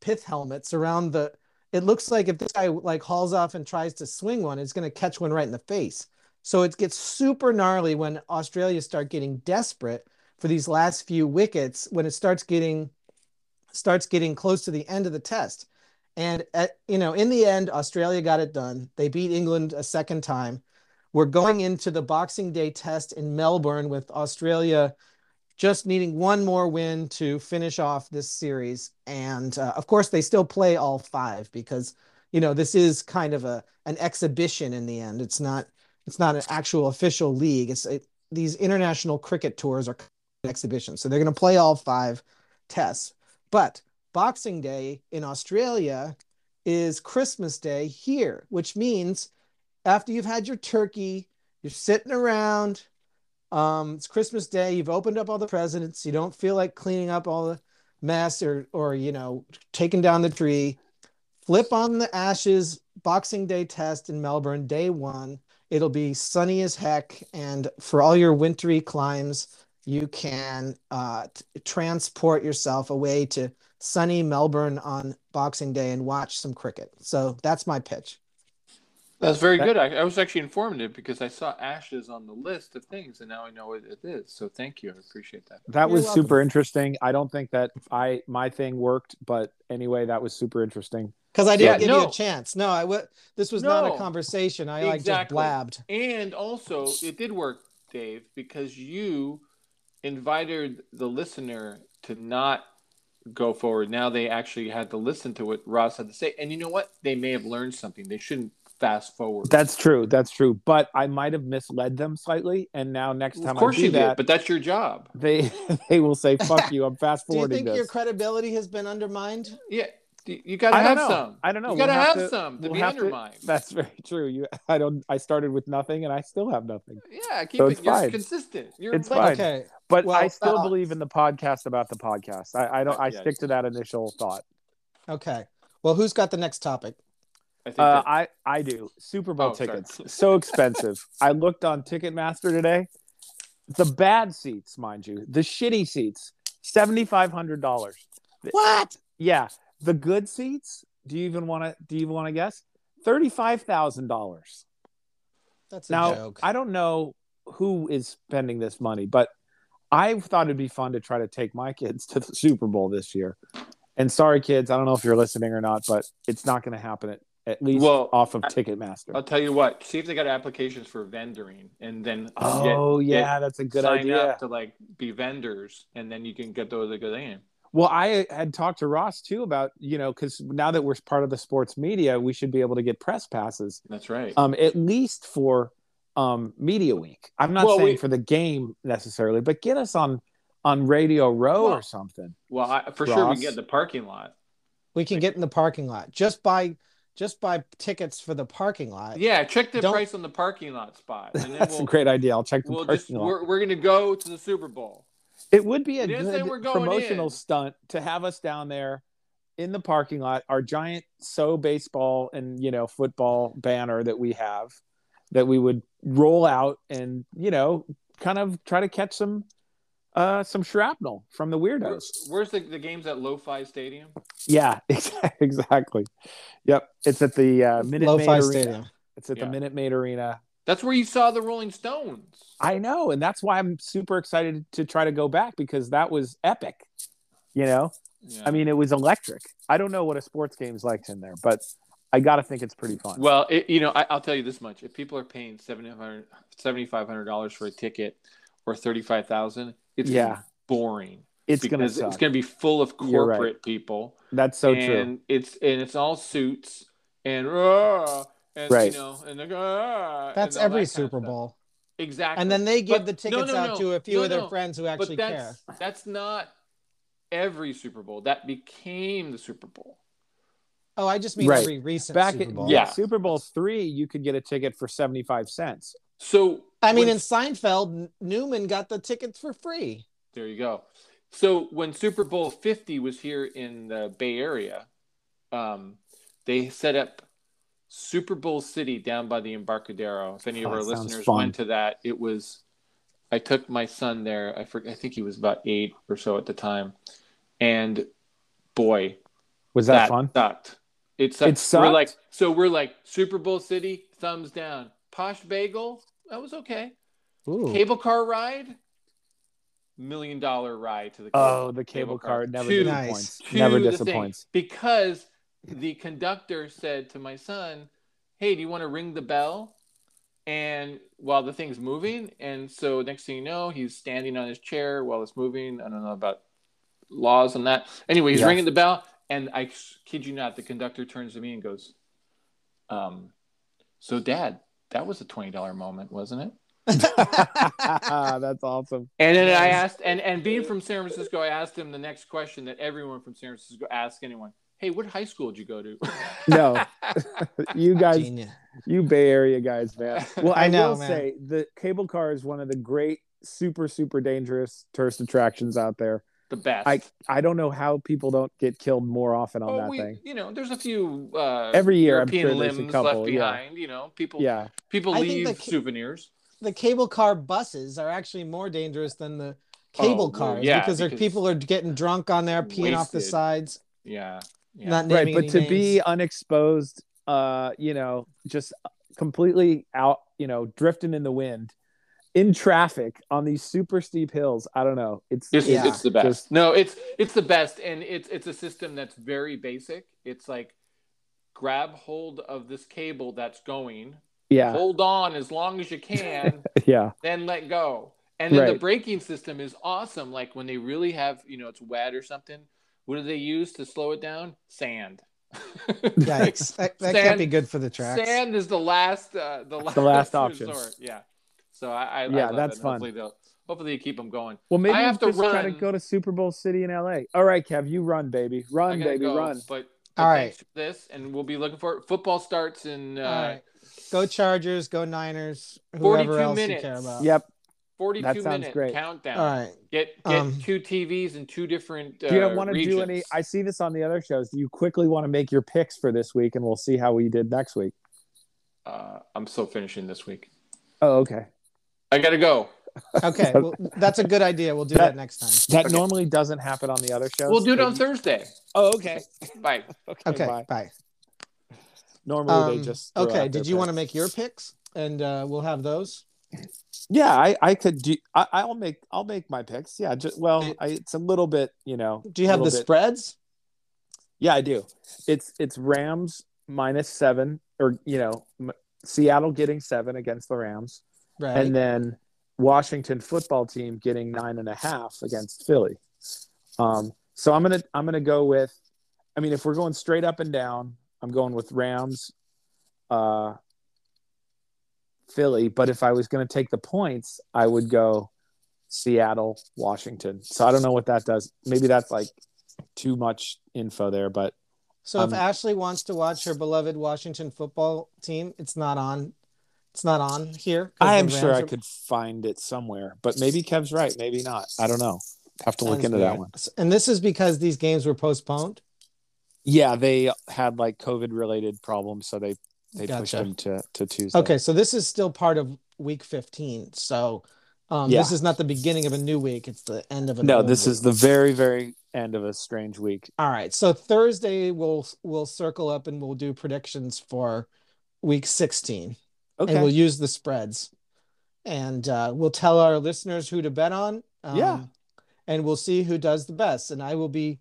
pith helmets around the. It looks like if this guy like hauls off and tries to swing one, it's going to catch one right in the face. So it gets super gnarly when Australia start getting desperate for these last few wickets when it starts getting starts getting close to the end of the test. And at, you know, in the end, Australia got it done. They beat England a second time. We're going into the Boxing Day test in Melbourne with Australia just needing one more win to finish off this series. And uh, of course, they still play all five because you know this is kind of a an exhibition in the end. It's not it's not an actual official league. It's it, these international cricket tours are exhibitions, so they're going to play all five tests. But Boxing Day in Australia is Christmas Day here, which means after you've had your turkey, you're sitting around. Um, it's Christmas Day. You've opened up all the presents. You don't feel like cleaning up all the mess or, or you know, taking down the tree. Flip on the Ashes Boxing Day test in Melbourne, day one. It'll be sunny as heck, and for all your wintry climbs, you can uh, transport yourself away to sunny Melbourne on Boxing Day and watch some cricket. So that's my pitch. That's very That- good. I, I was actually informative because I saw ashes on the list of things, and now I know what it is. So thank you. I appreciate that. That You're was welcome. super interesting. I don't think that I my thing worked, but anyway, that was super interesting. Because I didn't Yeah, give you a chance. No, I w- This was not a conversation. I like just blabbed. And also, it did work, Dave, because you invited the listener to not go forward. Now they actually had to listen to what Ross had to say. And you know what? They may have learned something. They shouldn't fast forward. That's true. That's true. But I might have misled them slightly, and now next time of course I do you that, did, but that's your job. they <laughs> they will say, "Fuck you." I'm fast forwarding. <laughs> Do you think this. your credibility has been undermined? Yeah. You you gotta have know. some. I don't know. You gotta We'll have, have to- some to we'll be have to- undermined. <laughs> That's very true. You, I don't. I started with nothing, and I still have nothing. yeah, keep So it. it's You're fine. consistent. You're It's like- fine. Okay. But Well, I still uh, believe in the podcast about the podcast. I, I don't. I Yeah. stick to that initial thought. Okay. Well, who's got the next topic? I Uh, I I do Super Bowl Oh, tickets so expensive. <laughs> I looked on Ticketmaster today. The bad seats, mind you, the shitty seats, seventy five hundred dollars. What? Yeah, the good seats. Do you even want to? Do you even want to guess? Thirty five thousand dollars. That's a Now joke. I don't know who is spending this money, but I thought it'd be fun to try to take my kids to the Super Bowl this year. And sorry, kids, I don't know if you're listening or not, but it's not going to happen at, at least Well, off of I- Ticketmaster. I'll tell you what. See if they got applications for vendoring, and then Oh get- yeah, that's a good sign idea. up to like be vendors, and then you can get those a good in. Well, I had talked to Ross too about you know because now that we're part of the sports media, we should be able to get press passes, That's right. um, at least for um, media week. I'm not Well, saying we- for the game necessarily, but get us on on Radio Row Well, or something. well, I, for sure we can get in the parking lot. we can get in the parking lot. Just buy just buy tickets for the parking lot. Yeah, check the Don't- price on the parking lot spot, That's we'll, a great idea. I'll check the we'll parking just lot. we're, we're gonna go to the Super Bowl. It would be a We good going promotional in. stunt to have us down there in the parking lot, our giant so baseball and you know football banner that we have, that we would roll out and you know kind of try to catch some uh some shrapnel from the weirdos. where's the, the games at Lo-Fi Stadium? Yeah, <laughs> exactly. Yep, it's at the uh, Minute Maid Lo-Fi Arena. Stadium. It's at Yeah. the Minute Maid Arena. That's where you saw the Rolling Stones. I know, and that's why I'm super excited to try to go back because that was epic. You know, Yeah. I mean, it was electric. I don't know what a sports game's like in there, but I got to think it's pretty fun. Well, it, you know, I, I'll tell you this much: if people are paying $7,500 for a ticket or thirty-five thousand, it's Yeah. boring. it's gonna suck. it's gonna be full of You're right. corporate people. That's so and true. It's and it's all suits and uh, and Right. you know and, the, uh, That's and every that Super. Bowl. Exactly. And then they give But- the tickets no, out no. to a few No, of their no. friends who actually but care. that's that's not every Super Bowl. That became the Super Bowl. Oh, I just mean Right. every recent Back Super at Yeah. Super Bowl three, you could get a ticket for seventy five cents. So I mean, when- in Seinfeld, Newman got the tickets for free. There you go. So when Super Bowl 50 was here in the Bay Area, um, they set up Super Bowl City down by the Embarcadero. If any of Oh, our listeners fun. went to that, it was. I took my son there. I forget. I think he was about eight or so at the time, and boy, Was that, fun? sucked. It sucked. It We're like so. We're like Super Bowl City, thumbs down. Posh Bagel, that was okay. Ooh. Cable car ride, million dollar ride to the Oh, the cable car never To- disappoints. to Never disappoints. because the conductor said to my son, "Hey, do you want to ring the bell?" And while the thing's moving, and so next thing you know, he's standing on his chair while it's moving. I don't know about laws on that. Anyway, he's Yeah. ringing the bell, and I kid you not, the conductor turns to me and goes, "Um, so Dad, that was a twenty dollar moment, wasn't it?" <laughs> That's awesome. And then I asked, and and being from San Francisco, I asked him the next question that everyone from San Francisco asks anyone: Hey, what high school did you go to? <laughs> No, <laughs> you guys, Genius. you Bay Area guys, man. Well, I, I know, will man. say the cable car is one of the great, super, super dangerous tourist attractions out there. The best. I I don't know how people don't get killed more often on oh, that we, thing. you know, there's a few uh, Every year, I'm European sure there's a limbs couple, left yeah. behind. You know, people Yeah, people I think leave the ca- souvenirs. The cable car buses are actually more dangerous than the cable Oh, cars yeah, because, because- people are getting drunk on there, peeing off the sides. Yeah, yeah. Not right. But to names. be unexposed, uh, you know, just completely out, you know, drifting in the wind, in traffic on these super steep hills. I don't know. It's It's, Yeah. it's the best. Just- no, it's it's the best, and it's it's a system that's very basic. It's like grab hold of this cable that's going, yeah, hold on as long as you can, <laughs> yeah, then let go. And then the braking system is awesome. Like when they really have, you know, it's wet or something. What do they use to slow it down? Sand. Yikes. <laughs> That, that can't be good for the tracks. Sand is the last, uh, the last, the last option. <laughs> resort. Yeah. So I, I I Yeah, love that's it. Fun. Hopefully they'll, hopefully you keep them going. Well, maybe I we have to just try to run. go to Super Bowl City in LA. All right, Kev, you run, baby, run, baby, go, run. But, All but right. this, and we'll be looking for it. Football starts in uh, All right. Go Chargers, go Niners, 42 whoever else minutes. you care about. Yep. 42 That sounds minute great. countdown. All right. Get get Um, two TVs and two different. Uh, Do you want to do any? I see this on the other shows. Do you quickly want to make your picks for this week, and we'll see how we did next week? Uh, I'm still finishing this week. Oh, okay. I gotta go. Okay. <laughs> Well, that's a good idea. We'll do that, That- next time. That Okay. normally doesn't happen on the other shows. We'll do it on Maybe- Thursday. Oh, okay. Bye. <laughs> Okay. Okay. bye. Bye. Normally they Um, just throw okay. out Did their you want to make your picks? And uh, we'll have those. Yeah, I, I could do. I, I'll make I'll make my picks. Yeah, just well, I, it's a little bit, you know. Do you have the bit- spreads? Yeah, I do. It's it's Rams minus seven, or you know, M- Seattle getting seven against the Rams, Right. and then Washington football team getting nine and a half against Philly. Um, so I'm gonna I'm gonna go with. I mean, if we're going straight up and down, I'm going with Rams, uh, Philly. But if I was going to take the points, I would go Seattle, Washington. So I don't know what that does. Maybe that's like too much info there, but so if um, Ashley wants to watch her beloved Washington football team, it's not on. It's not on here. I am sure I are- could find it somewhere. But maybe Kev's right. Maybe not. I don't know. Have to look Sounds into weird. that one. And this is because these games were postponed. Yeah, they had like COVID related problems, so they they pushed them to to Tuesday. Okay, so this is still part of week 15. So um, Yeah. this is not the beginning of a new week, it's the end of an No, this week. is the very very end of a strange week. All right. So Thursday we'll we'll circle up and we'll do predictions for week 16. Okay. And we'll use the spreads. And uh, we'll tell our listeners who to bet on. Um, Yeah. And we'll see who does the best. And I will be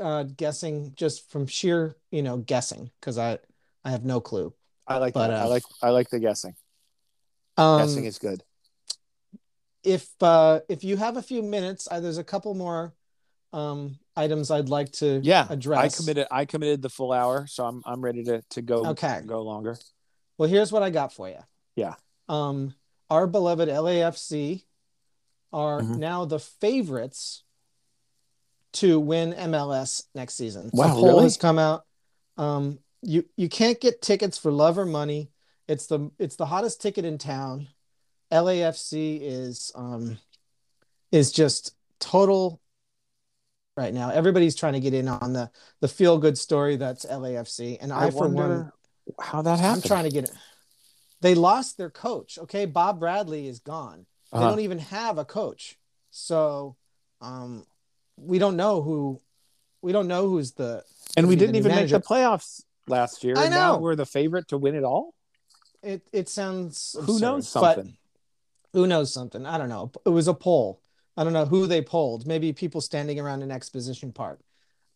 uh, guessing just from sheer, you know, guessing because I I have no clue. I like but, that. I uh, like I like the guessing. Um, guessing is good. if uh if you have a few minutes, uh, there's a couple more um items I'd like to Yeah, address. I committed I committed the full hour, so I'm I'm ready to to go Okay. go longer. Well, here's what I got for you. Yeah. Um, our beloved LAFC are Mhm. now the favorites to win MLS next season. Wow, poll really? has come out. Um, you you can't get tickets for love or money. It's the it's the hottest ticket in town. LAFC is um is just total right now. Everybody's trying to get in on the the feel good story that's LAFC, and I, I, for one, how that happened? I'm trying to get it. They lost their coach. Okay, Bob Bradley is gone. They Uh-huh. don't even have a coach, so um, we don't know who. We don't know who's the. and we didn't even make the playoffs last year. I and now know. we're the favorite to win it all. It it sounds. Who absurd, knows something? who knows something? I don't know. It was a poll. I don't know who they polled. Maybe people standing around an exposition park.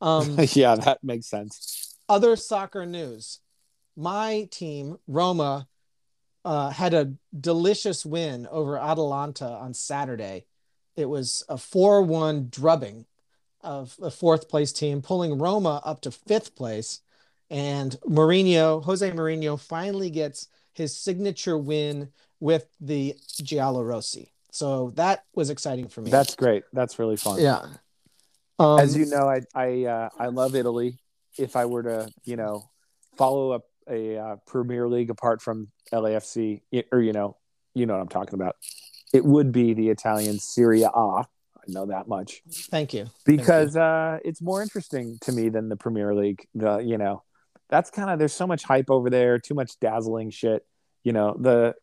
Um, <laughs> yeah, that makes sense. other soccer news. My team, Roma, uh, had a delicious win over Atalanta on Saturday. It was a 4 1 drubbing of a fourth place team, pulling Roma up to fifth place. And Mourinho, Jose Mourinho, finally gets his signature win with the Giallorossi. So that was exciting for me. That's great. That's really fun. yeah. Um, As you know, I I uh, I love Italy. If I were to, you know, follow up a uh, Premier League apart from LAFC, or you know, you know what I'm talking about, it would be the Italian Serie A. I know that much thank you. because uh, it's more interesting to me than the Premier League. The you know, that's kind of there's so much hype over there, too much dazzling shit. You know the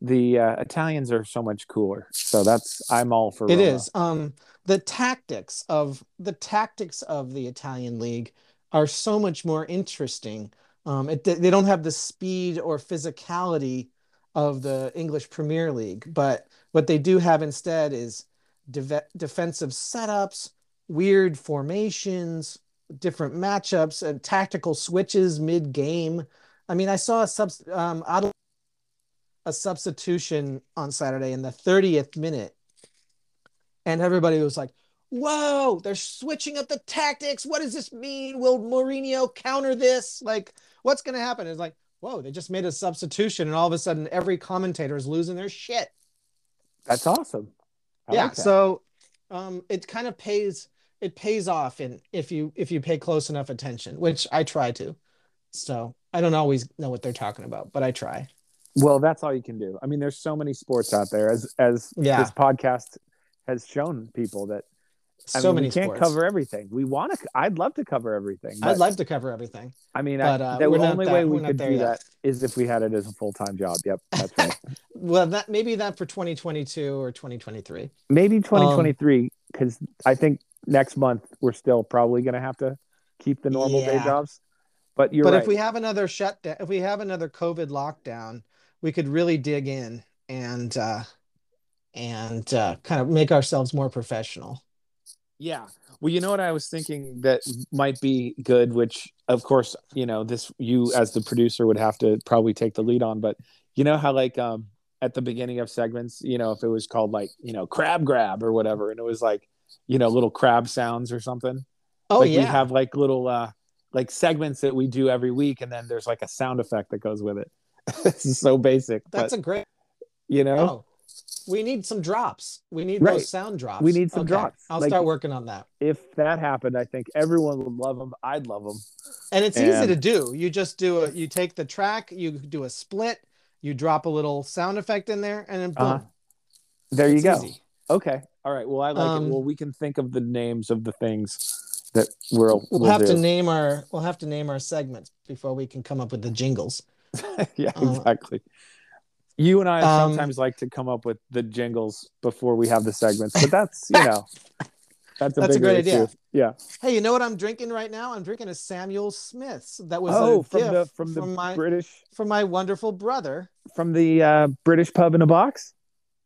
the uh, Italians are so much cooler. So that's I'm all for It Roma. is. Um, the tactics of the tactics of the Italian league are so much more interesting. Um, it, they don't have the speed or physicality of the English Premier League, but what they do have instead is deve- defensive setups, weird formations, different matchups, and tactical switches mid game. I mean, I saw a sub um, a substitution on Saturday in the 30th minute and everybody was like, "Whoa, they're switching up the tactics. What does this mean? Will Mourinho counter this? Like, what's going to happen?" It's like, "Whoa, they just made a substitution, and all of a sudden, every commentator is losing their shit." That's awesome. I yeah, like that. so um, it kind of pays it pays off, in if you if you pay close enough attention, which I try to. So I don't always know what they're talking about, but I try. Well, that's all you can do. I mean, there's so many sports out there, as as Yeah. this podcast has shown people that. I So mean, many we can't sports. cover everything. We want to. I'd love to cover everything. I'd love to cover everything. I mean, but, I, uh, the only that- way we could do yet. that is if we had it as a full time job. Yep, that's right. <laughs> Well, that maybe that for 2022 or 2023. Maybe Um, 2023, because I think next month we're still probably going to have to keep the normal day jobs. But you're but right. if we have another shutdown, if we have another COVID lockdown, we could really dig in and uh, and uh, kind of make ourselves more professional. Yeah. Well, you know what I was thinking that might be good, which of course, you know, this you as the producer would have to probably take the lead on, but you know how like um at the beginning of segments, you know, if it was called like, you know, crab grab or whatever, and it was like, you know, little crab sounds or something. Oh like yeah, we have like little uh like segments that we do every week and then there's like a sound effect that goes with it. <laughs> this is so basic. that's but a great. you know, Oh, we need some drops. We need Right. those sound drops. We need some Okay, drops. I'll Like- start working on that. if that happened, I think everyone would love them. I'd love them. And it's easy to do. You just do a. You take the track, you do a split, you drop a little sound effect in there, and then boom. Uh-huh. There you go. easy. Okay. All right. Well, I like Um, it. Well, we can think of the names of the things that we'll, We'll, we'll have to name our. We'll have to name our segments before we can come up with the jingles. <laughs> yeah, uh, exactly. You and I Um, sometimes like to come up with the jingles before we have the segments, but that's you know, <laughs> that's a That's a great idea. Yeah. Hey, you know what I'm drinking right now? I'm drinking a Samuel Smith's. That was Oh, from the from the from my British from my wonderful brother. from the uh, British pub in a box.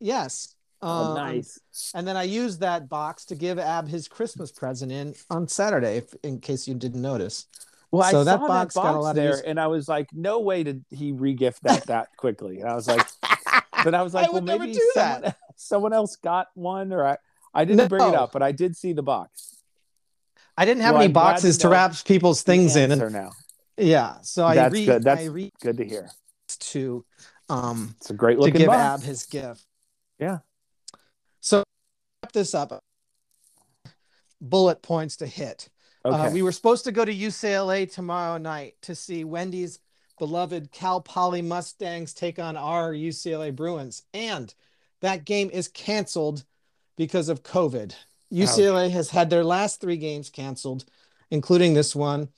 Yes. Oh, Um, nice. And then I used that box to give Ab his Christmas present in on Saturday, if, in case you didn't notice. Well, I so saw that that box box, got a lot of there, use- and I was like, no way did he regift that that quickly. And I was like, <laughs> but I was like, I well, maybe someone, that. <laughs> someone else got one, or I, I didn't bring it up, but I did see the box. I didn't have Well, any I'm to boxes to, wrap people's things in. And, now. yeah. So I That's read good. That's I read good to hear. to um It's a great to looking give box. Ab his gift. Yeah. So wrap this up. Bullet points to hit. Okay. Uh, we were supposed to go to UCLA tomorrow night to see Wendy's beloved Cal Poly Mustangs take on our UCLA Bruins. And that game is canceled because of COVID. UCLA has had their last three games canceled, including this one.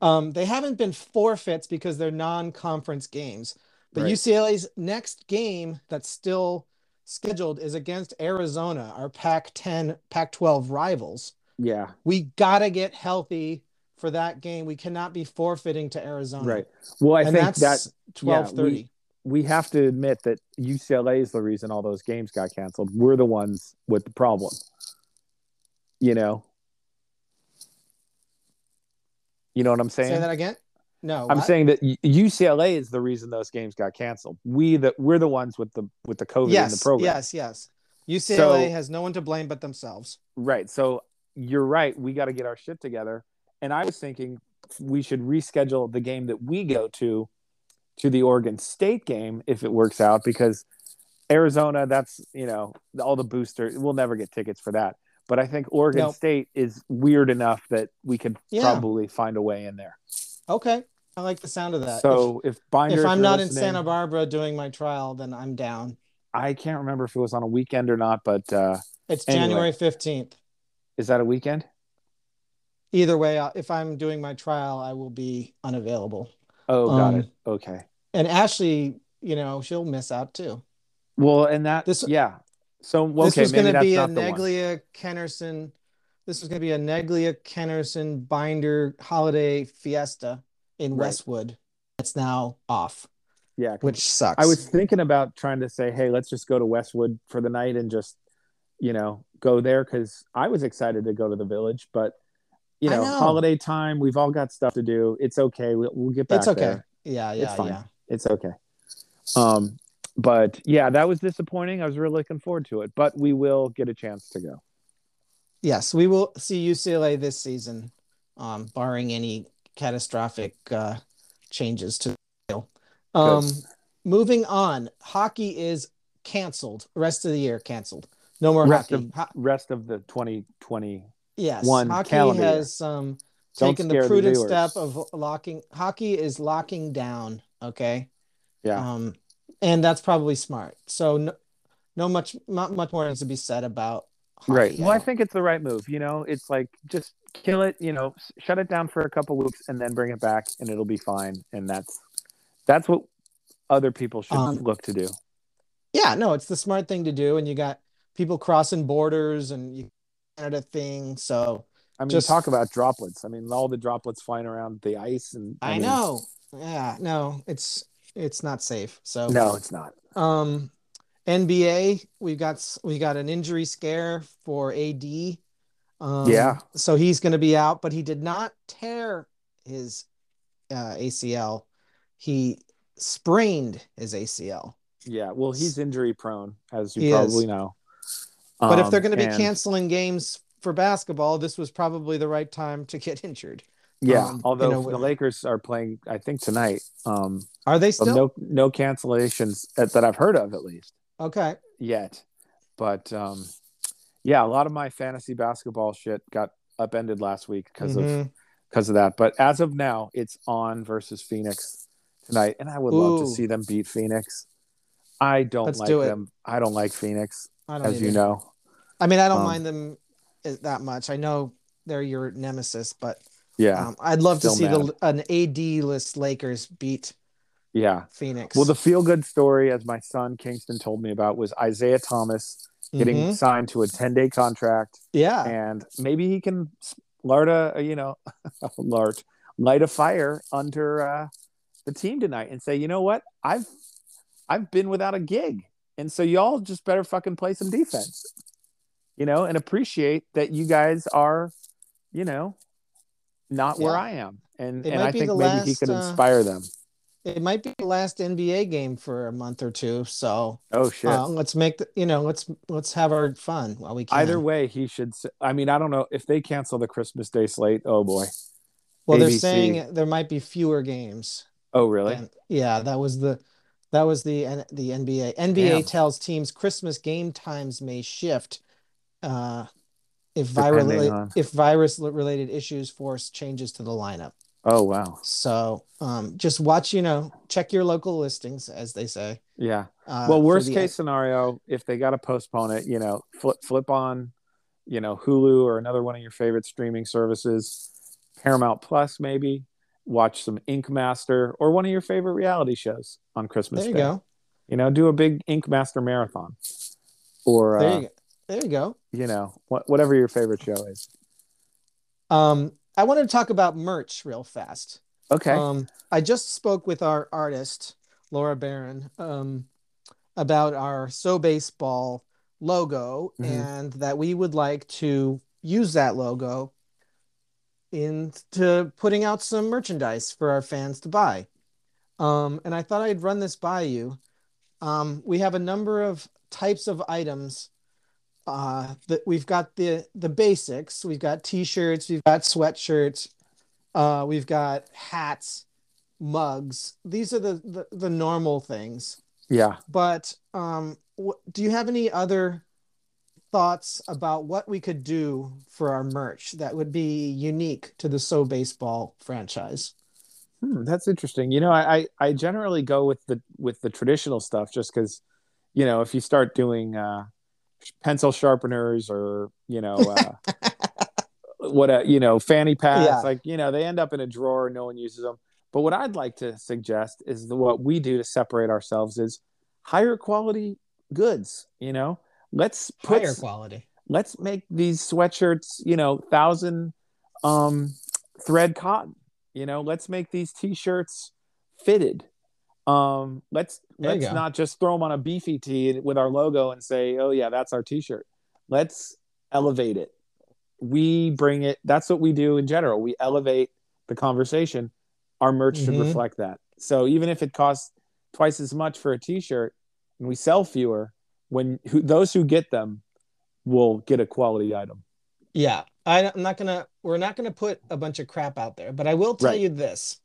Um, they haven't been forfeits because they're non-conference games. But Right. UCLA's next game that's still scheduled is against Arizona, our Pac-10, Pac-12 rivals. Yeah, We gotta get healthy for that game. We cannot be forfeiting to Arizona. right. Well, I and think that's that twelve thirty. we have to admit that UCLA is the reason all those games got canceled. We're the ones with the problem. You know. You know what I'm saying? Say that again. No, I'm what? saying that UCLA is the reason those games got canceled. We that we're the ones with the with the COVID in the program. yes, yes. UCLA So- has no one to blame but themselves. Right. So you're right. We got to get our shit together. And I was thinking we should reschedule the game that we go to to the Oregon State game if it works out because Arizona, that's, you know, all the booster, we'll never get tickets for that. But I think Oregon Nope. State is weird enough that we could Yeah. probably find a way in there. Okay, I like the sound of that. so if, if, Binder, if I'm not in Santa Barbara doing my trial, then I'm down. I can't remember if it was on a weekend or not, but uh, It's Anyway. January fifteenth. Is that a weekend? Either way, if I'm doing my trial, I will be unavailable. Oh, got Um, it. Okay. And Ashley, you know, she'll miss out too. Well, and that, This- yeah. So, well, this was going to be a not the one. Neglia Kennerson. This was going to be a Neglia Kennerson binder holiday fiesta in Right. Westwood. That's now off, Yeah, which sucks. I was thinking about trying to say, hey, let's just go to Westwood for the night and just, you know, go there because I was excited to go to the village, but you know, know. holiday time, we've all got stuff to do. It's okay. We'll, we'll get back It's okay. there. Yeah, It's fine. yeah. It's okay. Um, but yeah, that was disappointing. I was really looking forward to it, but we will get a chance to go. Yes, we will see UCLA this season, um, barring any catastrophic uh, changes to the deal. Um, moving on, hockey is canceled. Rest of the year canceled. No more Rest hockey. of rest of the 2020. yes, one hockey calendar year. has um, Don't taken the scare the prudent step of locking. Hockey is locking down. Okay. Yeah. Um, and that's probably smart. So no, no much, not much more needs to be said about. Hockey. Right. Well, I think it's the right move. You know, it's like just kill it. You know, shut it down for a couple weeks and then bring it back, and it'll be fine. And that's that's what other people should Um, look to do. Yeah, no, it's the smart thing to do, and you got people crossing borders and you Canada thing. So I mean, just- talk about droplets. I mean, all the droplets flying around the ice, and I, mean, know, yeah, no, it's it's not safe. So No, it's not. um, NBA, we've got we got an injury scare for AD. Um, Yeah. so he's going to be out, but he did not tear his uh, ACL. He sprained his ACL. Yeah. Well, he's injury prone, as you He probably is. know. But if Um, they're going to be and- canceling games for basketball, this was probably the right time to get <laughs> injured. yeah. um, you although know, the Lakers are playing, I think tonight. Um, Are they still no no cancellations that, that I've heard of, at least. okay? yet. But um, yeah, a lot of my fantasy basketball shit got upended last week because of Mhm. because of that. But as of now, it's on versus Phoenix tonight, and I would love to see them beat Phoenix. I don't Let's like do them. I don't like Phoenix, I don't as you know. I mean, I don't Um, mind them that much. I know they're your nemesis, but Yeah, um, I'd love to see the an AD list Lakers beat yeah. Phoenix. Well, the feel good story, as my son Kingston told me about, was Isaiah Thomas getting Mhm. signed to a ten day contract. yeah, and maybe he can lard a you know <laughs> lard light a fire under uh, the team tonight and say you know what i've i've been without a gig and so y'all just better fucking play some defense you know and appreciate that you guys are you know not where i am and It and i think maybe he last, could uh, inspire them it might be the last NBA game for a month or two. So oh shit uh, let's make the you know let's let's have our fun while we can. either way he should I mean i don't know if they cancel the christmas day slate oh boy well, they're saying there might be fewer games. oh really And- yeah, that was the that was the the NBA. NBA Damn. tells teams Christmas game times may shift uh, if viral on- if virus related issues force changes to the lineup. Oh wow. So um, just watch, you know, check your local listings, as they say. Yeah. Uh, well, worst case scenario, if they got to postpone it, you know, flip flip on, you know, Hulu or another one of your favorite streaming services, Paramount Plus maybe. Watch some Ink Master or one of your favorite reality shows on Christmas There you Day. go. You know, do a big Ink Master marathon, or There uh, you go. There you go. you know, what, whatever your favorite show is. Um, I want to talk about merch real fast. Okay. Um, I just spoke with our artist, Laura Barron, um, about our So Baseball logo Mhm. and that we would like to use that logo into putting out some merchandise for our fans to buy. Um, and I thought I'd run this by you. Um, we have a number of types of items uh, that we've got the the basics. We've got t-shirts, we've got sweatshirts, uh, we've got hats, mugs. These are the the, the normal things. yeah. But um, do you have any other thoughts about what we could do for our merch that would be unique to the So Baseball franchise? Hmm, that's interesting. You know, I, I I generally go with the with the traditional stuff just because, you know, if you start doing uh, pencil sharpeners or you know uh, <laughs> what a you know fanny pads, Yeah. like you know they end up in a drawer, no one uses them. But what I'd like to suggest is the, what we do to separate ourselves is higher quality goods. You know, let's put Higher quality. let's make these sweatshirts you know thousand um thread cotton you know let's make these t-shirts fitted. Um let's There let's not just throw them on a beefy tee with our logo and say oh yeah that's our t-shirt. Let's elevate it. We bring it that's what we do in general. We elevate the conversation. Our merch should Mhm. reflect that. So even if it costs twice as much for a t-shirt and we sell fewer when who, those who get them will get a quality item Yeah, I, I'm not gonna. We're not gonna put a bunch of crap out there, but I will tell Right. you this: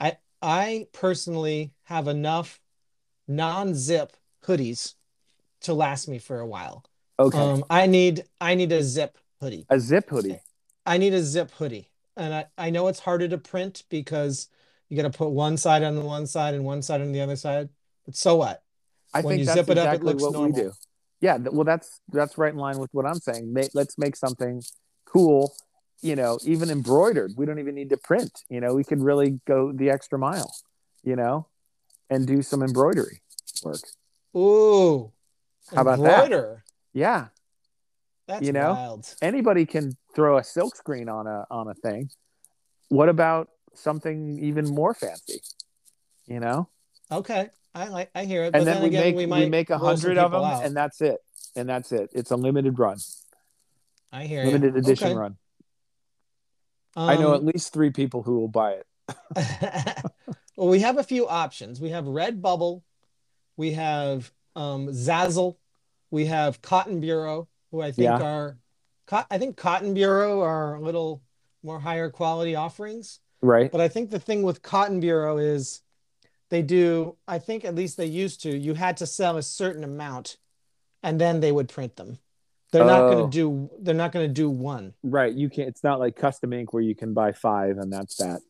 I I personally have enough non-zip hoodies to last me for a while. okay Um, I need I need a zip hoodie. a zip hoodie I need a zip hoodie, and I I know it's harder to print because you got to put one side on the one side and one side on the other side. But so what? I When think you that's zip it up, it exactly looks what normal. we do yeah well that's that's right in line with what i'm saying let's make something cool you know even embroidered we don't even need to print you know we could really go the extra mile you know and do some embroidery work Ooh, How about that? yeah That's You know? wild. anybody can throw a silk screen on a on a thing what about something even more fancy you know Okay, I like I hear it. and but then, we again, make we we, make a hundred of them out. and that's it and that's it it's a limited run I hear you. limited edition Okay. run i know at Um, least three people who will buy it <laughs> well, we have a few options. We have Redbubble, we have um, Zazzle, we have Cotton Bureau, who I think Yeah. are, I think Cotton Bureau are a little more higher quality offerings. right But I think the thing with Cotton Bureau is they do, I think at least they used to, you had to sell a certain amount and then they would print them. They're not Oh. going to do, they're not going to do one. right you can't it's not like custom ink where you can buy five and that's that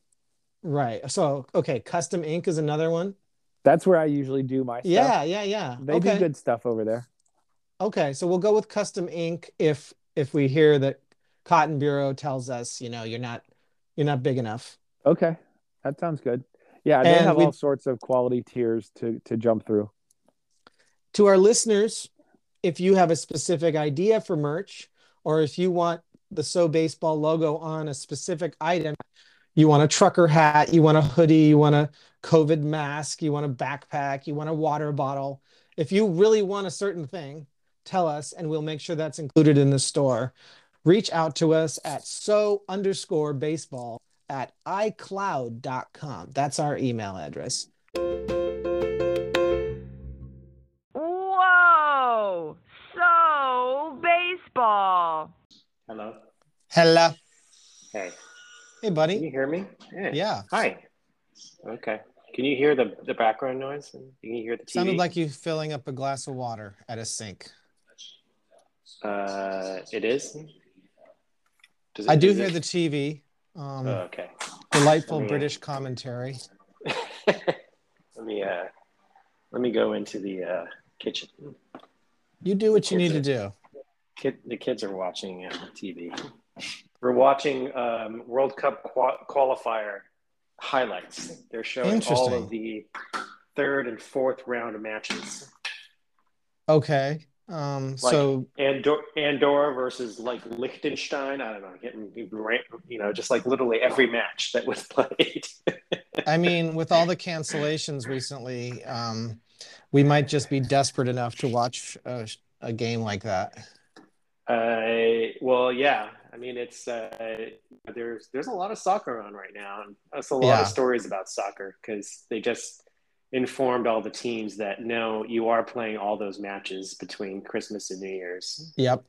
Right. So, okay, custom ink is another one. that's where i usually do my stuff Yeah, yeah, yeah. they okay. do good stuff over there Okay, so we'll go with custom ink if if we hear that Cotton Bureau tells us, you know, you're not you're not big enough. okay that sounds good yeah they And have all sorts of quality tiers to to jump through To our listeners, if you have a specific idea for merch or if you want the So Baseball logo on a specific item, you want a trucker hat, you want a hoodie, you want a COVID mask, you want a backpack, you want a water bottle. If you really want a certain thing, tell us and we'll make sure that's included in the store. Reach out to us at so underscore baseball at iCloud.com. That's our email address. Whoa! So baseball. Hello. Hello. Hey. Hey, buddy. Can you hear me? Yeah. Hi. Okay. Can you hear the, the background noise? Can you hear the TV? Sounded like you filling up a glass of water at a sink. Uh, it is. Does I do is hear it- the TV. Um, Oh, okay. Delightful I mean- British commentary. <laughs> let me uh, let me go into the uh, kitchen. You do what you need to do. Kid, the kids are watching uh, TV. We're watching um, World Cup qua- qualifier highlights. They're showing all of the third and fourth round matches. Okay. Um, Like- so Andor- Andorra versus like Liechtenstein. I don't know, getting you know, just like literally every match that was <laughs> played. I mean, with all the cancellations recently, um, we might just be desperate enough to watch a, a game like that. Uh, well, yeah. I mean, it's uh, there's there's a lot of soccer on right now, and that's a lot Yeah. of stories about soccer because they just informed all the teams that no, you are playing all those matches between Christmas and New Year's. Yep.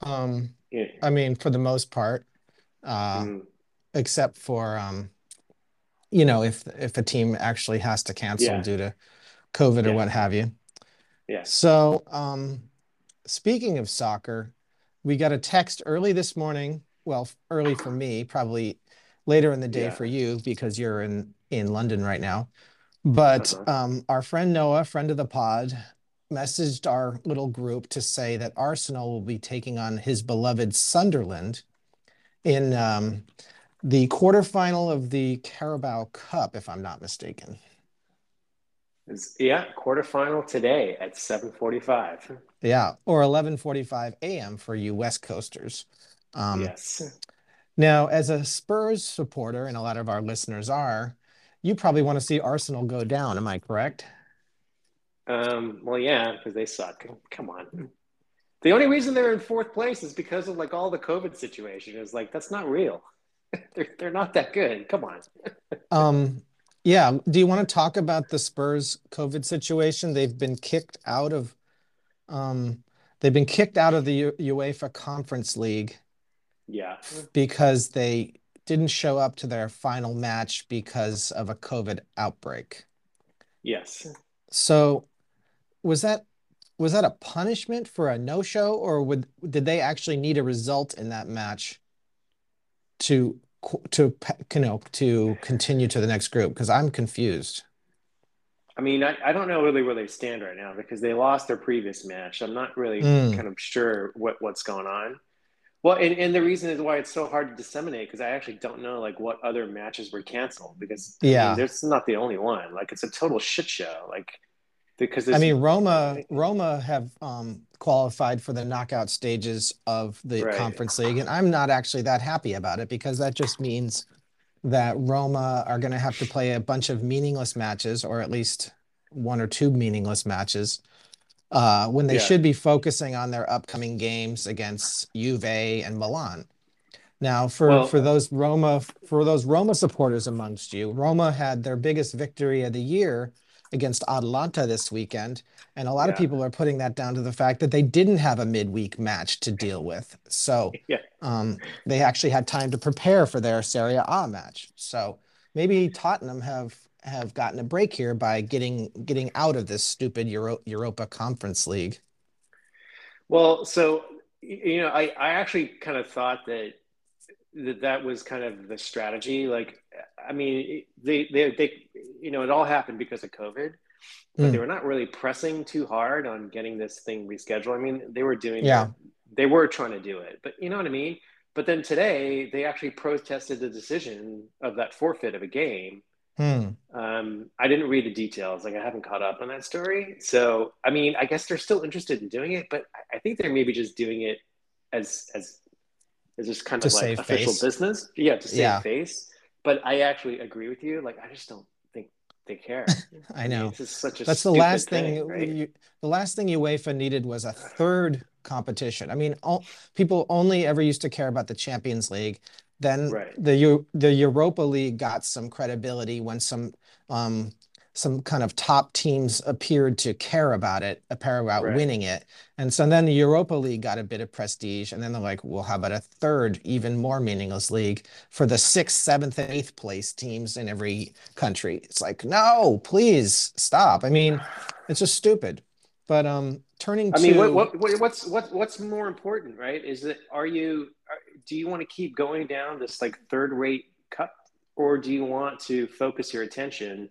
Um, Yeah. I mean, for the most part, uh, Mm, except for um, you know, if if a team actually has to cancel Yeah. due to COVID or what have you. yes. So, um, speaking of soccer, we got a text early this morning. Well, early for me, probably later in the day Yeah. for you because you're in in London right now. But Uh-huh. um, our friend Noah, friend of the pod, messaged our little group to say that Arsenal will be taking on his beloved Sunderland in um, the quarterfinal of the Carabao Cup, if I'm not mistaken. It's- yeah, quarterfinal today at seven forty-five. Yeah, or 11:45 a.m. for you West Coasters. Um, yes. Now, as a Spurs supporter, and a lot of our listeners are, you probably want to see Arsenal go down. Am I correct? Um, well, yeah, because they suck. Come on. The only reason they're in fourth place is because of like all the COVID situation. Is like that's not real. <laughs> they're they're not that good. Come on. <laughs> Um, yeah. Do you want to talk about the Spurs COVID situation? They've been kicked out of, um, they've been kicked out of the U- UEFA Conference League Yeah. because they didn't show up to their final match because of a COVID outbreak. Yes. So was that was that a punishment for a no-show or would did they actually need a result in that match to to you know to continue to the next group because I'm confused. I mean, I, I don't know really where they stand right now because they lost their previous match. I'm not really Mm. kind of sure what, what's going on. Well, and, and the reason is why it's so hard to disseminate because I actually don't know like what other matches were canceled because I mean, Yeah. this is not the only one. Like it's a total shit show. Like because I mean Roma Roma have um qualified for the knockout stages of the Right. Conference League and I'm not actually that happy about it because that just means that Roma are going to have to play a bunch of meaningless matches or at least one or two meaningless matches uh, when they Yeah. should be focusing on their upcoming games against Juve and Milan. Now, for Well- for those Roma for those Roma supporters amongst you, Roma had their biggest victory of the year against Atalanta this weekend, and a lot of people are putting that down to the fact that they didn't have a midweek match to deal with. So Yeah. um, they actually had time to prepare for their Serie A match. So maybe Tottenham have have gotten a break here by getting getting out of this stupid Euro, Europa Conference League. Well, so you know, I, I actually kind of thought that that that was kind of the strategy. Like, I mean, they they they you know, it all happened because of COVID, but Mm. they were not really pressing too hard on getting this thing rescheduled. I mean, they were doing Yeah. they were trying to do it, but you know what I mean. But then today, they actually protested the decision of that forfeit of a game. Hmm. Um, I didn't read the details. Like I haven't caught up on that story. So I mean, I guess they're still interested in doing it, but I- I think they're maybe just doing it as as as just kind To of like official face. business. Yeah, to save Yeah. face. But I actually agree with you. Like I just don't think they care. <laughs> I mean, know. it's just such a That's the last thing. thing, right? you, the last thing UEFA needed was a third competition. I mean, all, people only ever used to care about the Champions League. Then Right. the the Europa League got some credibility when some um, some kind of top teams appeared to care about it, appear about Right. winning it, and so then the Europa League got a bit of prestige. And then they're like, well, how about a third, even more meaningless league for the sixth, seventh, and eighth place teams in every country? It's like, no, please stop. I mean, it's just stupid. But um, turning to I mean, to what, what, what, what's what, what's more important, right? Is that are you are, do you want to keep going down this like third rate cup, or do you want to focus your attention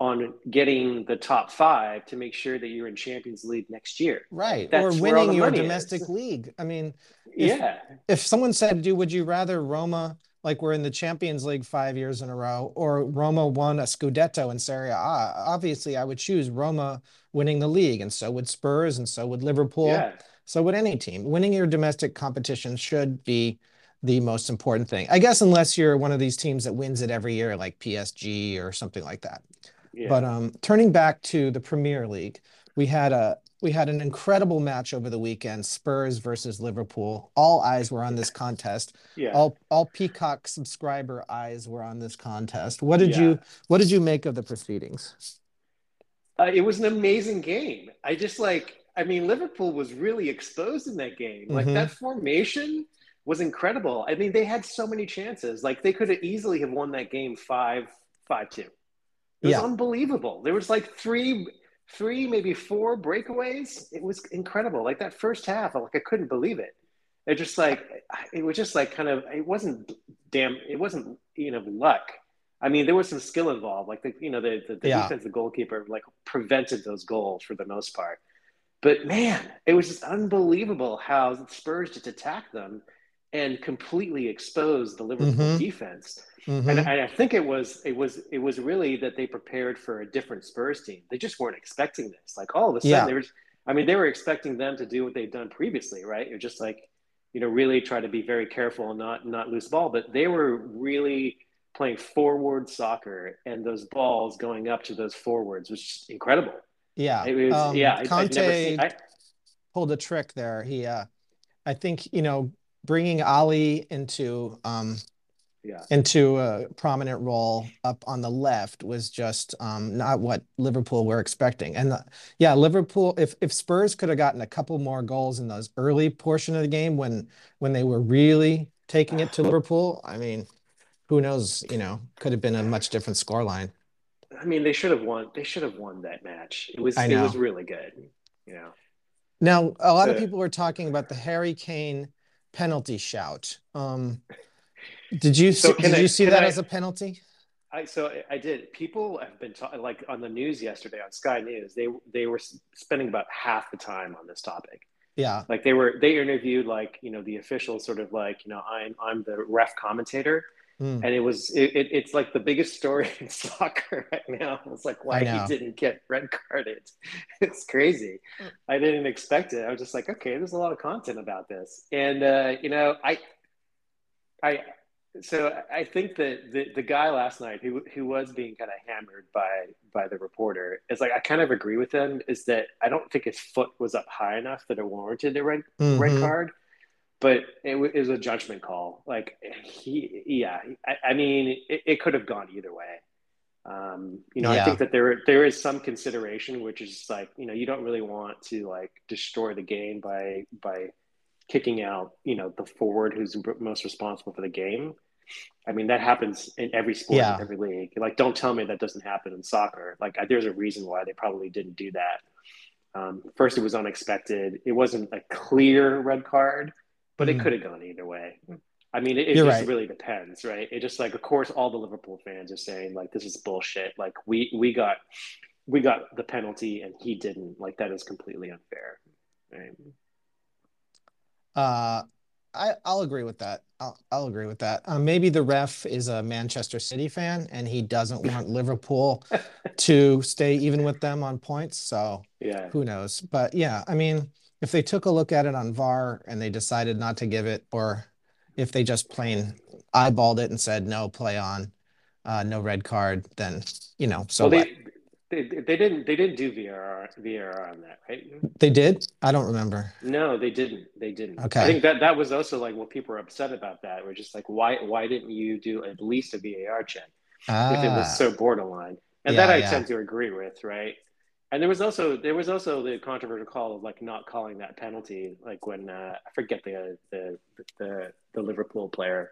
on getting the top five to make sure that you're in Champions League next year? Right. That's or winning your domestic is. league. I mean, If- yeah, if someone said, "Do would you rather Roma like we're in the Champions League five years in a row, or Roma won a Scudetto in Serie A?" Obviously, I would choose Roma winning the league, and so would Spurs, and so would Liverpool. yeah. So would any team. Winning your domestic competition should be the most important thing. I guess unless you're one of these teams that wins it every year, like PSG or something like that. yeah. But um, turning back to the Premier League, we had a we had an incredible match over the weekend: Spurs versus Liverpool. All eyes were on this contest. yeah. All all Peacock subscriber eyes were on this contest. What did Yeah. you What did you make of the proceedings? Uh, it was an amazing game. I just like, I mean, Liverpool was really exposed in that game. Like Mhm. that formation was incredible. I mean, they had so many chances. Like they could have easily have won that game five, five two. It was Yeah. unbelievable. There was like three, three, maybe four breakaways. It was incredible. Like that first half, like I couldn't believe it. It just like it was just like kind of it wasn't damn it wasn't you know luck. I mean, there was some skill involved. Like the you know the the, the Yeah. defensive goalkeeper like prevented those goals for the most part. But man, it was just unbelievable how the Spurs just attacked them and completely exposed the Liverpool Mhm. defense. Mhm. And I I think it was it was it was really that they prepared for a different Spurs team. They just weren't expecting this. Like all of a sudden, Yeah. they were. I mean, they were expecting them to do what they've done previously, right? You're just like, you know, really try to be very careful and not not lose ball. But they were really playing forward soccer, and those balls going up to those forwards was just incredible. Yeah, It was, um, yeah, Conte never seen. I, pulled a trick there. He, uh, I think, you know, bringing Alli into um, yeah, into a prominent role up on the left was just um, not what Liverpool were expecting. And the, yeah, Liverpool, if if Spurs could have gotten a couple more goals in those early portion of the game when when they were really taking it to <sighs> Liverpool, I mean, who knows? You know, could have been a much different scoreline. I mean, they should have won. They should have won that match. It was it was really good. You know. Now, a lot of people were talking about the Harry Kane penalty shout. Um, did you So see, did I- you see that I- as a penalty? I so I- I did. People have been ta- like on the news yesterday on Sky News. They they were spending about half the time on this topic. Yeah. Like they were they interviewed like you know the official sort of like you know I'm I'm the ref commentator, Mm. and it was it, it, it's like the biggest story <laughs> in soccer right now. It's like why he didn't get red carded. <laughs> It's crazy. I didn't expect it. I was just like, okay, there's a lot of content about this, and uh, you know I I so I think that the, the guy last night who who was being kind of hammered by by the reporter is like I kind of agree with him is that I don't think his foot was up high enough that it warranted a red red Mhm. card, but it, wa- it was a judgment call. Like he, yeah, I, I mean, it, it could have gone either way. Um, you know, Yeah. I think that there there is some consideration, which is like, you know, you don't really want to like destroy the game by by kicking out, you know, the forward who's most responsible for the game. I mean, that happens in every sport, Yeah. in every league. Like, don't tell me that doesn't happen in soccer. Like, I, there's a reason why they probably didn't do that. Um, first, it was unexpected. It wasn't a clear red card, but it Mm. could have gone either way. I mean, it, it just right. really depends, right? It just like, of course, all the Liverpool fans are saying like, this is bullshit. Like, we we got we got the penalty and he didn't. Like, that is completely unfair. Right? Uh, I I'll agree with that. I'll I'll agree with that. Uh, maybe the ref is a Manchester City fan and he doesn't want <laughs> Liverpool to stay even with them on points. So Yeah. who knows? But yeah, I mean, if they took a look at it on VAR and they decided not to give it, or if they just plain eyeballed it and said no, play on, uh, no red card, then you know, so well, they, they they didn't they didn't do VAR VAR on that, right? They did? I don't remember. No, they didn't. They didn't. Okay. I think that that was also like what people were upset about. That we're just like, why why didn't you do at least a VAR check if it Ah, was so borderline? And Yeah, that I yeah. tend to agree with, right? And there was also there was also the controversial call of like not calling that penalty, like when uh, I forget the the the the Liverpool player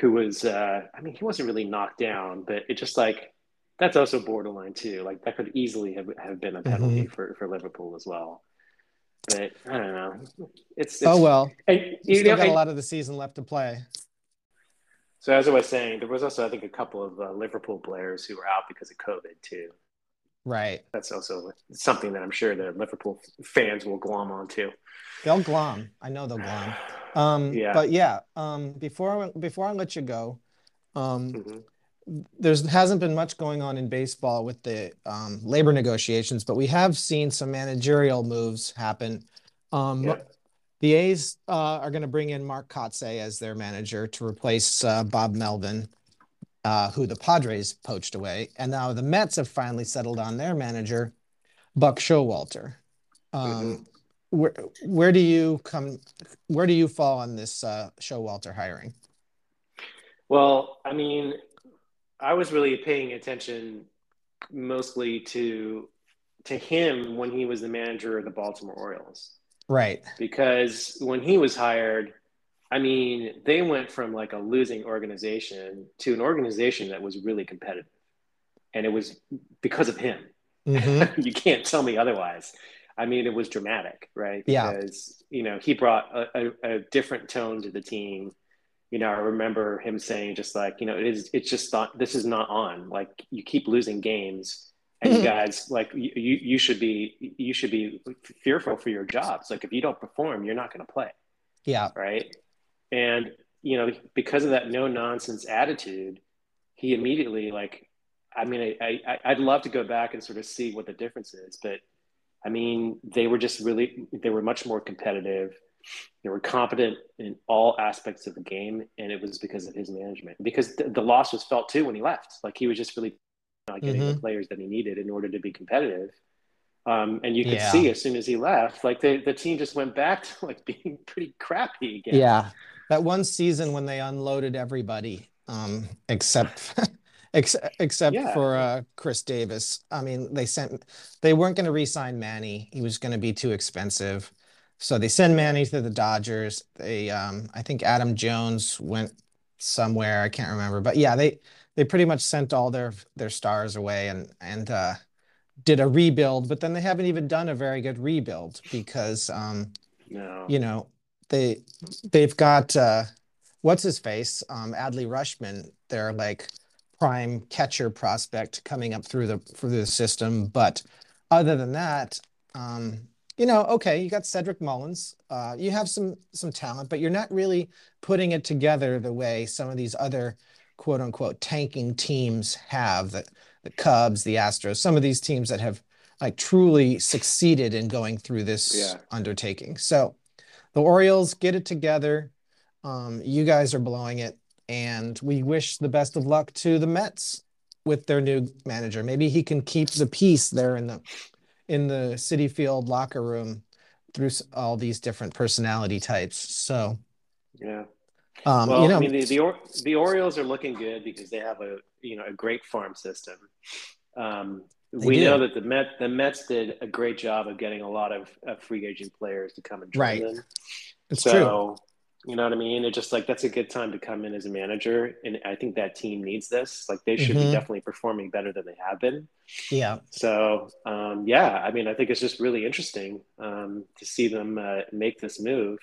who was uh, I mean he wasn't really knocked down, but it just like that's also borderline too. Like that could easily have, have been a penalty Mm-hmm. for, for Liverpool as well. But I don't know. It's, it's oh well. and, You you still know, got a lot of the season left to play. So as I was saying, there was also I think a couple of uh, Liverpool players who were out because of COVID too. Right. That's also something that I'm sure the Liverpool fans will glom onto. They'll glom. I know they'll glom. Um, Yeah. But yeah, um, before before I let you go, um, Mhm. there's hasn't been much going on in baseball with the um, labor negotiations, but we have seen some managerial moves happen. Um, Yeah. The A's uh, are going to bring in Mark Kotsay as their manager to replace uh, Bob Melvin, uh, who the Padres poached away, and now the Mets have finally settled on their manager, Buck Showalter. Um, Where where do you come? Where do you fall on this uh, Showalter hiring? Well, I mean, I was really paying attention mostly to to him when he was the manager of the Baltimore Orioles. Right. because when he was hired, I mean, they went from like a losing organization to an organization that was really competitive. And it was because of him. Mhm. <laughs> you can't tell me otherwise. I mean, it was dramatic, right? Yeah. Because, you know, he brought a, a, a different tone to the team. You know, I remember him saying just like, you know, it is, it's just not, this is not on. Like, you keep losing games and you guys like you, you you should be you should be fearful for your jobs like if you don't perform you're not going to play Yeah. right and you know because of that no nonsense attitude he immediately like i mean I, I i'd love to go back and sort of see what the difference is but i mean they were just really they were much more competitive. They were competent in all aspects of the game and it was because of his management. Because the, the loss was felt too when he left. Like he was just really not getting the players that he needed in order to be competitive. Um, and you could Yeah. see as soon as he left like the, the team just went back to like <laughs> being pretty crappy again. Yeah. That one season when they unloaded everybody, um, except <laughs> ex- except Yeah. for uh, Chris Davis. I mean, they sent they weren't going to re-sign Manny. He was going to be too expensive. So they send Manny to the Dodgers. They um, I think Adam Jones went somewhere, I can't remember. But yeah, they they pretty much sent all their their stars away and and uh did a rebuild, but then they haven't even done a very good rebuild because um no you know they they've got uh what's his face? Um Adley Rutschman their like prime catcher prospect coming up through the through the system. But other than that um you know okay you got Cedric Mullins uh you have some some talent but you're not really putting it together the way some of these other quote unquote tanking teams have the the Cubs the Astros some of these teams that have like truly succeeded in going through this Yeah. undertaking. So the Orioles get it together. Um, you guys are blowing it, and we wish the best of luck to the Mets with their new manager. Maybe he can keep the peace there in the in the Citi Field locker room through all these different personality types. So, yeah um, well you know, i mean the, the, or, the orioles are looking good because they have a you know a great farm system um, They we do. know that the Met the Mets did a great job of getting a lot of, of free agent players to come and join Right. them. it's so, true. You know what I mean? It's just like that's a good time to come in as a manager, and I think that team needs this. Like they should Mhm. be definitely performing better than they have been. Yeah, So, um, yeah, I mean, I think it's just really interesting um, to see them uh, make this move.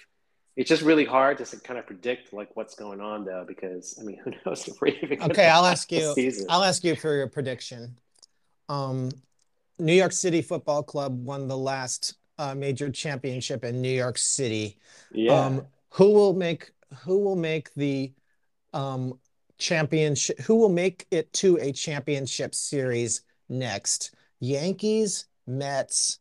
It's just really hard to kind of predict like what's going on though, because I mean, <laughs> who knows if we're even gonna Okay, I'll ask you. season. I'll ask you for your prediction. Um, New York City Football Club won the last uh, major championship in New York City. yeah, Um, who will make who will make the um championship who will make it to a championship series next? Yankees, Mets,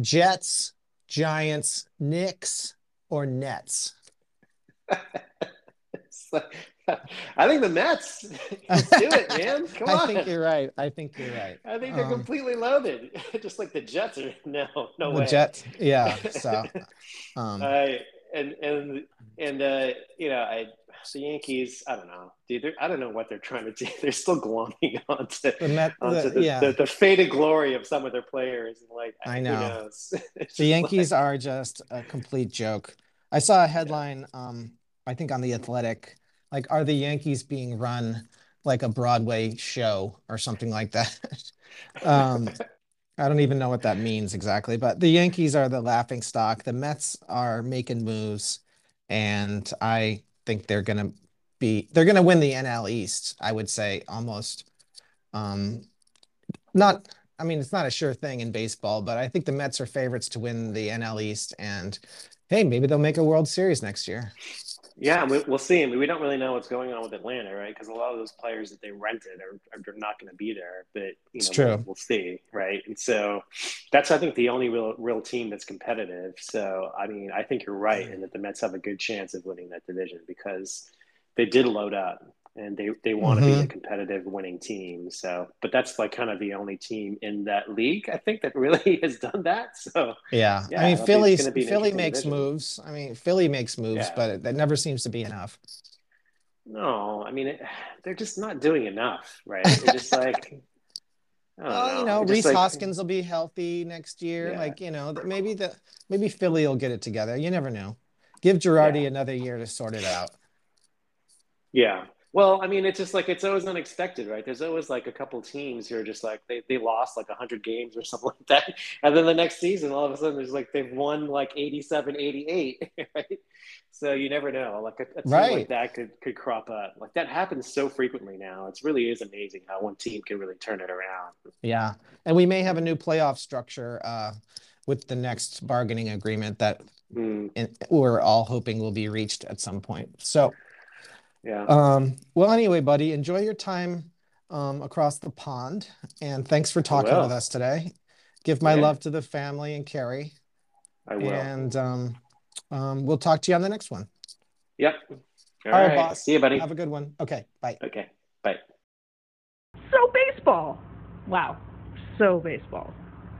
Jets, Giants, Knicks, or Nets? <laughs> It's like- <laughs> I think the Mets. <laughs> Do it, man. <laughs> Come on. I think you're right. I think you're right. I think they're Um, completely loaded, just like the Jets are. No, no the way. Jets, yeah. So, um, I and and and uh, you know, I the Yankees. I don't know, dude. I don't know what they're trying to do. They're still glomming onto the Met, onto the, the, yeah. the, the faded glory of some of their players. And like, I know. The Yankees like- are just a complete joke. I saw a headline, um, I think on The Athletic, like, are the Yankees being run like a Broadway show or something like that? <laughs> um, I don't even know what that means exactly, but the Yankees are the laughing stock. The Mets are making moves, and I think they're gonna be they're to win the NL East, I would say almost. Um, not, I mean, it's not a sure thing in baseball, but I think the Mets are favorites to win the NL East, and hey, maybe they'll make a World Series next year. Yeah, we, we'll see. I mean, we don't really know what's going on with Atlanta, right? Because a lot of those players that they rented are, are not going to be there. But you It's know, true. We'll, we'll see, right? And so that's I think the only real real team that's competitive. So I mean, I think you're right, mm. and that the Mets have a good chance of winning that division because they did load up and they they want to Mhm. be a competitive winning team. So, but that's like kind of the only team in that league I think that really <laughs> has done that. So Yeah, Yeah, I mean, Philly gonna be an Philly makes division. moves. I mean, Philly makes moves, Yeah. but it, that never seems to be enough. No, I mean, it, they're just not doing enough, right? They're just like, <laughs> Well, know. you know, Rhys like- Hoskins will be healthy next year. Yeah. Like, you know, maybe the maybe Philly will get it together. You never know. Give Girardi another year to sort it out. Yeah. Well, I mean, it's just like it's always unexpected, right? There's always like a couple teams who are just like they, they lost like 100 games or <laughs> something like that. And then the next season, all of a sudden, there's like they've won like 87, 88, <laughs> right? So you never know. Like a, a team Right. like that could, could crop up. Like that happens so frequently now. It really is amazing how one team can really turn it around. Yeah. And we may have a new playoff structure uh, with the next bargaining agreement that Mm, in, we're all hoping will be reached at some point. So, yeah. um, well, anyway, buddy, enjoy your time um, across the pond. And thanks for talking with us today. Give my Yeah. love to the family and Carrie. I will. And um, um, we'll talk to you on the next one. Yep. All All right, right. boss. See you, buddy. Have a good one. Okay. Bye. Okay. Bye. So baseball. Wow. So baseball.